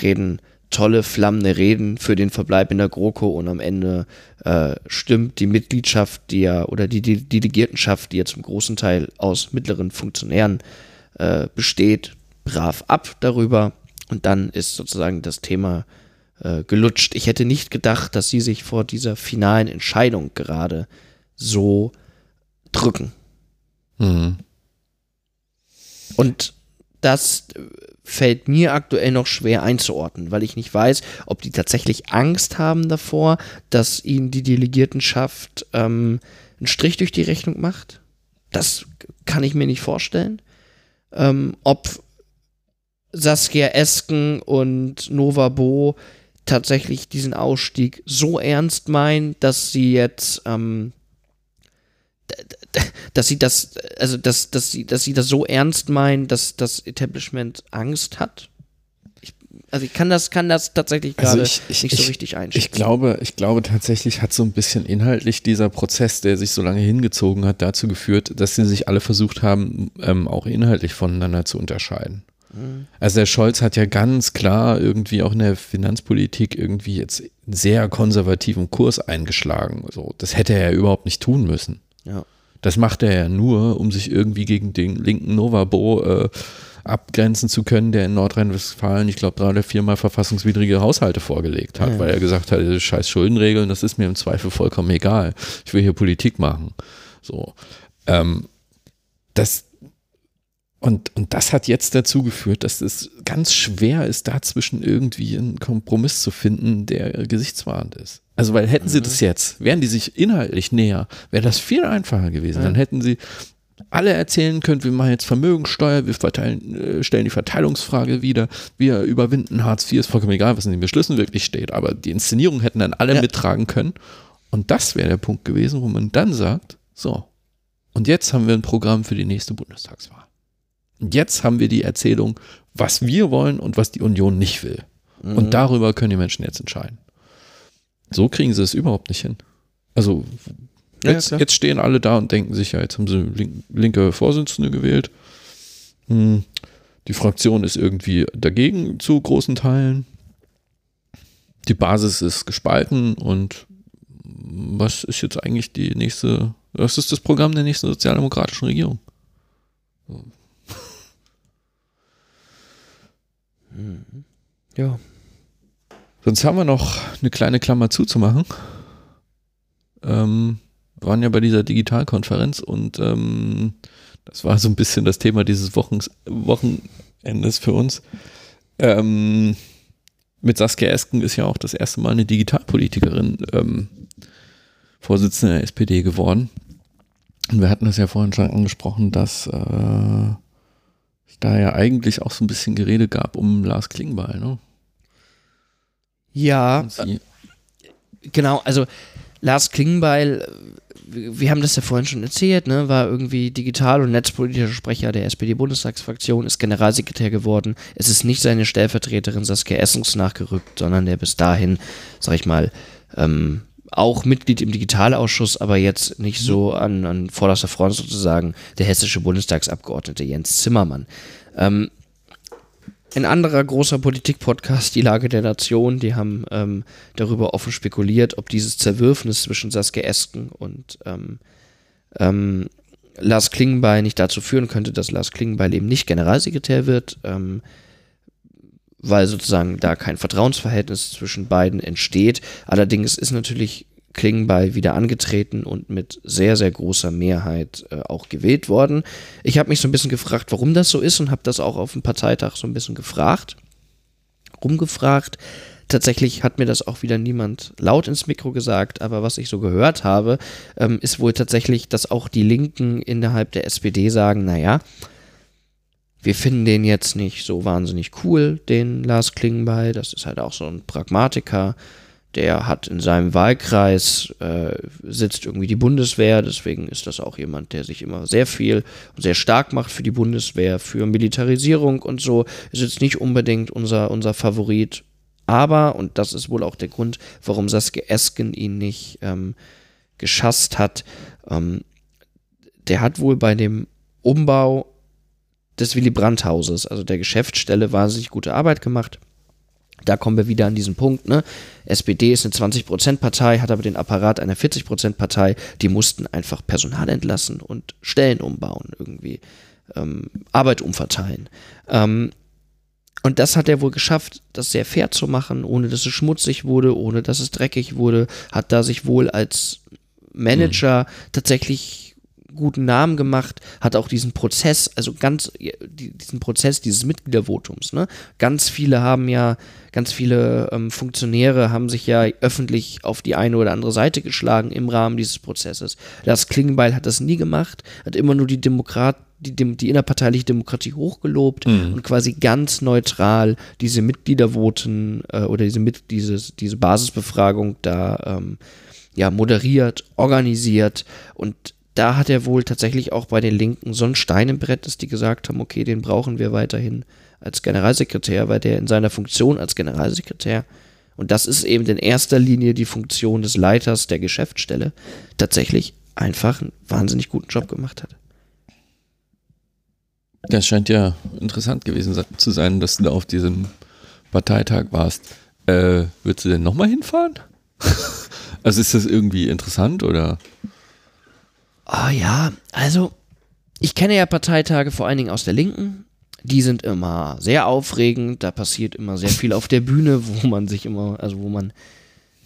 reden tolle, flammende Reden für den Verbleib in der GroKo und am Ende äh, stimmt die Mitgliedschaft, die ja, oder die, die Delegiertenschaft, die ja zum großen Teil aus mittleren Funktionären äh, besteht, brav ab darüber und dann ist sozusagen das Thema äh, gelutscht. Ich hätte nicht gedacht, dass sie sich vor dieser finalen Entscheidung gerade so drücken.
hm.
Und das äh, fällt mir aktuell noch schwer einzuordnen, weil ich nicht weiß, ob die tatsächlich Angst haben davor, dass ihnen die Delegiertenschaft ähm, einen Strich durch die Rechnung macht. Das kann ich mir nicht vorstellen. ähm, ob Saskia Esken und Nova Bo tatsächlich diesen Ausstieg so ernst meinen, dass sie jetzt, ähm, dass sie das, also dass, dass sie, dass sie das so ernst meinen, dass das Establishment Angst hat. Ich, also ich kann das, kann das tatsächlich
Also
gerade
ich- ich-
nicht so
ich-
richtig einschätzen.
Ich glaube, ich glaube tatsächlich hat so ein bisschen inhaltlich dieser Prozess, der sich so lange hingezogen hat, dazu geführt, dass sie sich alle versucht haben, ähm, auch inhaltlich voneinander zu unterscheiden. Also der Scholz hat ja ganz klar irgendwie auch in der Finanzpolitik irgendwie jetzt einen sehr konservativen Kurs eingeschlagen. So, das hätte er ja überhaupt nicht tun müssen.
Ja.
Das macht er ja nur, um sich irgendwie gegen den linken Novabo äh, abgrenzen zu können, der in Nordrhein-Westfalen, ich glaube, drei oder viermal verfassungswidrige Haushalte vorgelegt hat,
Ja.
weil er gesagt hat, diese scheiß Schuldenregeln, das ist mir im Zweifel vollkommen egal. Ich will hier Politik machen. So. Ähm, das, und, und das hat jetzt dazu geführt, dass es ganz schwer ist, dazwischen irgendwie einen Kompromiss zu finden, der gesichtswahrend ist. Also, weil hätten sie das jetzt, wären die sich inhaltlich näher, wäre das viel einfacher gewesen. Dann hätten sie alle erzählen können, wir machen jetzt Vermögensteuer, wir verteilen, äh, stellen die Verteilungsfrage wieder, wir überwinden Hartz IV, ist vollkommen egal, was in den Beschlüssen wirklich steht, aber die Inszenierung hätten dann alle
Ja.
mittragen können. Und das wäre der Punkt gewesen, wo man dann sagt, so, und jetzt haben wir ein Programm für die nächste Bundestagswahl. Und jetzt haben wir die Erzählung, was wir wollen und was die Union nicht will.
Mhm.
Und darüber können die Menschen jetzt entscheiden. So kriegen sie es überhaupt nicht hin. Also
Ja,
jetzt,
klar.
jetzt stehen alle da und denken sich, ja, jetzt haben sie link, linke Vorsitzende gewählt. Hm, die Fraktion ist irgendwie dagegen zu großen Teilen. Die Basis ist gespalten und was ist jetzt eigentlich die nächste, was ist das Programm der nächsten sozialdemokratischen Regierung?
Ja.
Sonst haben wir noch eine kleine Klammer zuzumachen. Ähm, wir waren ja bei dieser Digitalkonferenz und ähm, das war so ein bisschen das Thema dieses Wochens, Wochenendes für uns. Ähm, mit Saskia Esken ist ja auch das erste Mal eine Digitalpolitikerin ähm, Vorsitzende der SPD geworden. Und wir hatten das ja vorhin schon angesprochen, dass äh, da ja eigentlich auch so ein bisschen Gerede gab um Lars Klingbeil. Ne?
Ja, Genau, also Lars Klingbeil, wir haben das ja vorhin schon erzählt, ne, war irgendwie digital- und netzpolitischer Sprecher der SPD-Bundestagsfraktion, ist Generalsekretär geworden. Es ist nicht seine Stellvertreterin Saskia Essens nachgerückt, sondern der bis dahin, sag ich mal, ähm, auch Mitglied im Digitalausschuss, aber jetzt nicht so an, an vorderster Front sozusagen, der hessische Bundestagsabgeordnete Jens Zimmermann. Ähm, ein anderer großer Politik-Podcast, Die Lage der Nation, die haben ähm, darüber offen spekuliert, ob dieses Zerwürfnis zwischen Saskia Esken und ähm, ähm, Lars Klingbeil nicht dazu führen könnte, dass Lars Klingbeil eben nicht Generalsekretär wird, ähm, weil sozusagen da kein Vertrauensverhältnis zwischen beiden entsteht. Allerdings ist natürlich Klingbeil wieder angetreten und mit sehr, sehr großer Mehrheit äh, auch gewählt worden. Ich habe mich so ein bisschen gefragt, warum das so ist und habe das auch auf dem Parteitag so ein bisschen gefragt, rumgefragt. Tatsächlich hat mir das auch wieder niemand laut ins Mikro gesagt, aber was ich so gehört habe, ähm, ist wohl tatsächlich, dass auch die Linken innerhalb der SPD sagen, naja, wir finden den jetzt nicht so wahnsinnig cool, den Lars Klingbeil. Das ist halt auch so ein Pragmatiker. Der hat in seinem Wahlkreis, äh, sitzt irgendwie die Bundeswehr, deswegen ist das auch jemand, der sich immer sehr viel und sehr stark macht für die Bundeswehr, für Militarisierung und so. Ist jetzt nicht unbedingt unser, unser Favorit. Aber, und das ist wohl auch der Grund, warum Saskia Esken ihn nicht ähm, geschasst hat, ähm, der hat wohl bei dem Umbau des Willy Brandt-Hauses, also der Geschäftsstelle, wahnsinnig gute Arbeit gemacht. Da kommen wir wieder an diesen Punkt, ne? SPD ist eine 20%-Partei, hat aber den Apparat einer 40%-Partei. Die mussten einfach Personal entlassen und Stellen umbauen, irgendwie ähm, Arbeit umverteilen. Ähm, und das hat er wohl geschafft, das sehr fair zu machen, ohne dass es schmutzig wurde, ohne dass es dreckig wurde, hat da sich wohl als Manager tatsächlich guten Namen gemacht, hat auch diesen Prozess, also ganz, diesen Prozess dieses Mitgliedervotums, ne? Ganz viele haben ja, ganz viele ähm, Funktionäre haben sich ja öffentlich auf die eine oder andere Seite geschlagen im Rahmen dieses Prozesses. Das Klingenbeil hat das nie gemacht, hat immer nur die Demokrat, die, die innerparteiliche Demokratie hochgelobt mhm. und quasi ganz neutral diese Mitgliedervoten äh, oder diese, mit, dieses, diese Basisbefragung da ähm, ja, moderiert, organisiert und da hat er wohl tatsächlich auch bei den Linken so ein Stein im Brett, dass die gesagt haben, okay, den brauchen wir weiterhin als Generalsekretär, weil der in seiner Funktion als Generalsekretär, und das ist eben in erster Linie die Funktion des Leiters der Geschäftsstelle, tatsächlich einfach einen wahnsinnig guten Job gemacht hat.
Das scheint ja interessant gewesen zu sein, dass du da auf diesem Parteitag warst. Äh, würdest du denn nochmal hinfahren? Also ist das irgendwie interessant oder?
Oh ja, also ich kenne ja Parteitage vor allen Dingen aus der Linken. Die sind immer sehr aufregend, da passiert immer sehr viel auf der Bühne, wo man sich immer, also wo man,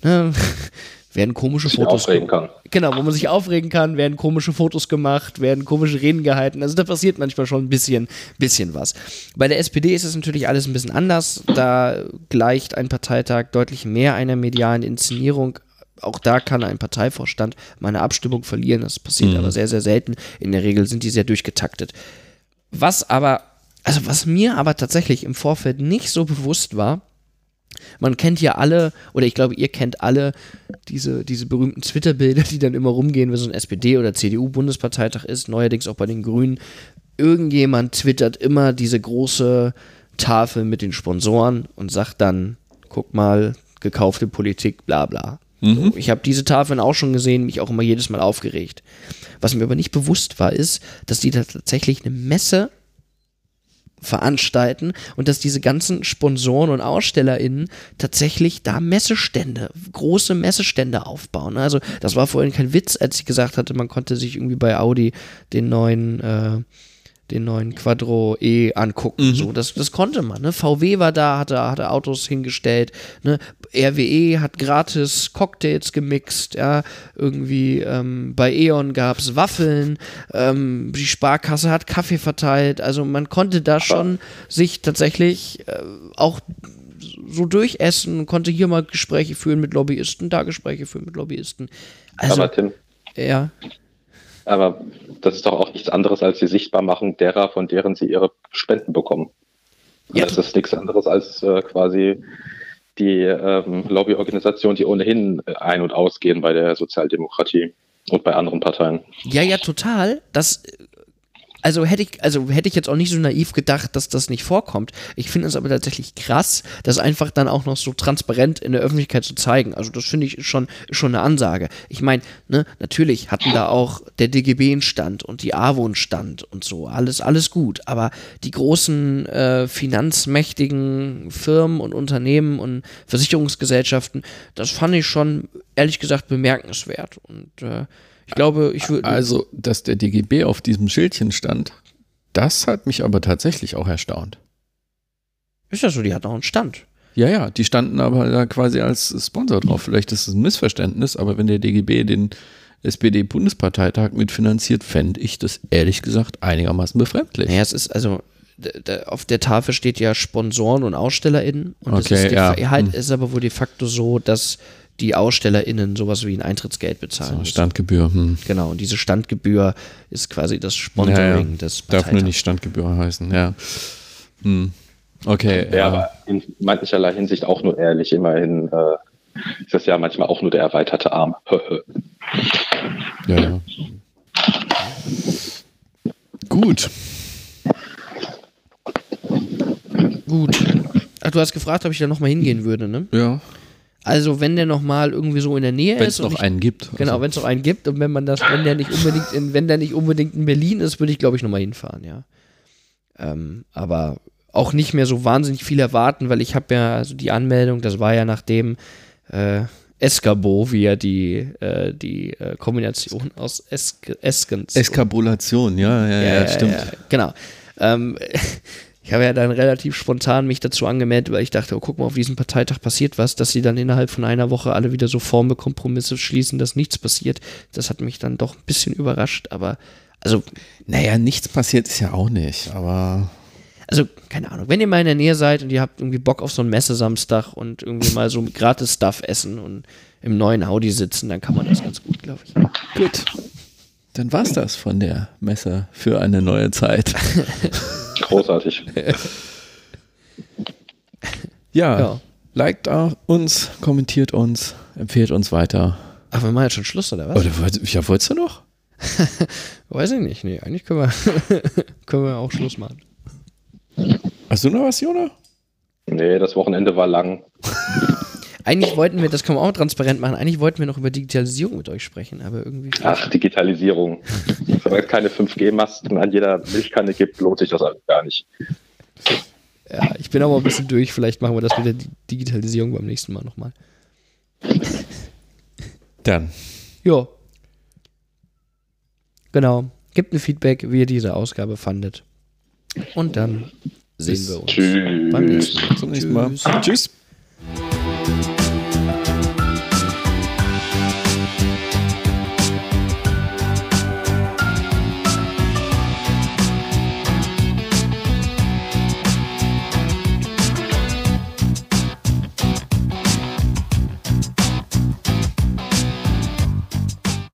ne, werden komische Fotos
aufregen kann.
Genau, wo man sich aufregen kann, werden komische Fotos gemacht, werden komische Reden gehalten. Also da passiert manchmal schon ein bisschen, bisschen was. Bei der SPD ist es natürlich alles ein bisschen anders. Da gleicht ein Parteitag deutlich mehr einer medialen Inszenierung auch da kann ein Parteivorstand mal eine Abstimmung verlieren. Das passiert mhm. aber sehr, sehr selten. In der Regel sind die sehr durchgetaktet. Was aber, also was mir aber tatsächlich im Vorfeld nicht so bewusst war, man kennt ja alle, oder ich glaube, ihr kennt alle diese, diese berühmten Twitter-Bilder, die dann immer rumgehen, wenn so ein SPD- oder CDU-Bundesparteitag ist, neuerdings auch bei den Grünen. Irgendjemand twittert immer diese große Tafel mit den Sponsoren und sagt dann, guck mal, gekaufte Politik, bla bla. Mhm. Ich habe diese Tafeln auch schon gesehen, mich auch immer jedes Mal aufgeregt. Was mir aber nicht bewusst war, ist, dass die da tatsächlich eine Messe veranstalten und dass diese ganzen Sponsoren und AusstellerInnen tatsächlich da Messestände, große Messestände aufbauen. Also das war vorhin kein Witz, als ich gesagt hatte, man konnte sich irgendwie bei Audi den neuen äh, den neuen Quadro E angucken. Mhm. So, das, das konnte man. Ne? VW war da, hatte, hatte Autos hingestellt. Ne? RWE hat gratis Cocktails gemixt. Ja? Irgendwie ähm, bei E.ON gab es Waffeln. Ähm, die Sparkasse hat Kaffee verteilt. Also man konnte da schon sich tatsächlich äh, auch so durchessen, konnte hier mal Gespräche führen mit Lobbyisten, da Gespräche führen mit Lobbyisten. Also,
Aber Tim,
ja.
Aber das ist doch auch nichts anderes als die Sichtbarmachung derer, von deren sie ihre Spenden bekommen. Ja. Das ist nichts anderes als äh, quasi die ähm, Lobbyorganisationen, die ohnehin ein- und ausgehen bei der Sozialdemokratie und bei anderen Parteien.
Ja, ja, total. Das also hätte ich, also hätte ich jetzt auch nicht so naiv gedacht, dass das nicht vorkommt. Ich finde es aber tatsächlich krass, das einfach dann auch noch so transparent in der Öffentlichkeit zu zeigen. Also das finde ich schon, schon eine Ansage. Ich meine, ne, natürlich hatten da auch der DGB einen Stand und die AWO einen Stand und so. Alles, alles gut. Aber die großen äh, finanzmächtigen Firmen und Unternehmen und Versicherungsgesellschaften, das fand ich schon ehrlich gesagt bemerkenswert. Und äh, ich glaube, ich würde.
Also, dass der DGB auf diesem Schildchen stand, das hat mich aber tatsächlich auch erstaunt.
Ist ja so, die hat auch einen Stand.
Ja, ja, die standen aber da quasi als Sponsor drauf. Vielleicht ist es ein Missverständnis, aber wenn der DGB den SPD-Bundesparteitag mitfinanziert, fände ich das ehrlich gesagt einigermaßen befremdlich.
Naja, es ist also, auf der Tafel steht ja Sponsoren und AusstellerInnen. Und
okay,
das ist,
ja.
halt, ist aber wohl de facto so, dass die AusstellerInnen sowas wie ein Eintrittsgeld bezahlen. So,
Standgebühr. Hm.
Genau, und diese Standgebühr ist quasi das Sponsoring ja, ja. des
Parteitags. Darf nur nicht Standgebühr heißen, ja. Hm. Okay.
Ja, ja, aber in mancherlei Hinsicht auch nur ehrlich. Immerhin äh, ist das ja manchmal auch nur der erweiterte Arm.
ja, ja. Gut.
Gut. Ach, du hast gefragt, ob ich da nochmal hingehen würde, ne?
Ja.
Also wenn der noch mal irgendwie so in der Nähe
wenn
ist.
Wenn es noch einen gibt.
Genau,
also.
wenn es noch einen gibt und wenn man das, wenn der nicht unbedingt in, wenn der nicht unbedingt in Berlin ist, würde ich glaube ich noch mal hinfahren, ja. Ähm, aber auch nicht mehr so wahnsinnig viel erwarten, weil ich habe ja, also die Anmeldung, das war ja nachdem äh, Escabo, wie ja die, äh, die äh, Kombination aus Esk Eskens.
Eskabulation, ja, ja, ja, ja, stimmt. Ja,
genau. Ähm, ich habe ja dann relativ spontan mich dazu angemeldet, weil ich dachte, oh, guck mal, auf diesem Parteitag passiert was, dass sie dann innerhalb von einer Woche alle wieder so Formelkompromisse schließen, dass nichts passiert. Das hat mich dann doch ein bisschen überrascht, aber also.
Naja, nichts passiert ist ja auch nicht, aber.
Also, keine Ahnung, wenn ihr mal in der Nähe seid und ihr habt irgendwie Bock auf so einen Messesamstag und irgendwie mal so gratis Stuff essen und im neuen Audi sitzen, dann kann man das ganz gut, glaube ich.
Gut. Dann war's das von der Messe für eine neue Zeit.
Großartig.
Ja,
Ja.
liked uns, kommentiert uns, empfehlt uns weiter.
Ach, wir machen jetzt schon Schluss, oder was?
Oder ja, wolltest du noch?
Weiß ich nicht. Nee, eigentlich können wir, können wir auch Schluss machen.
Hast du noch was, Jona?
Nee, das Wochenende war lang.
Eigentlich wollten wir, das können wir auch transparent machen, eigentlich wollten wir noch über Digitalisierung mit euch sprechen, aber irgendwie.
Ach, Digitalisierung. Wenn es keine 5G-Masten an jeder Milchkanne gibt, lohnt sich das alles gar nicht.
Ja, ich bin aber ein bisschen durch. Vielleicht machen wir das mit der Di- Digitalisierung beim nächsten Mal nochmal.
Dann.
Ja. Genau. Gebt ein Feedback, wie ihr diese Ausgabe fandet. Und dann sehen wir uns
Tschüss.
beim nächsten Mal.
Zum nächsten Mal.
Tschüss.
Tschüss. Thank you.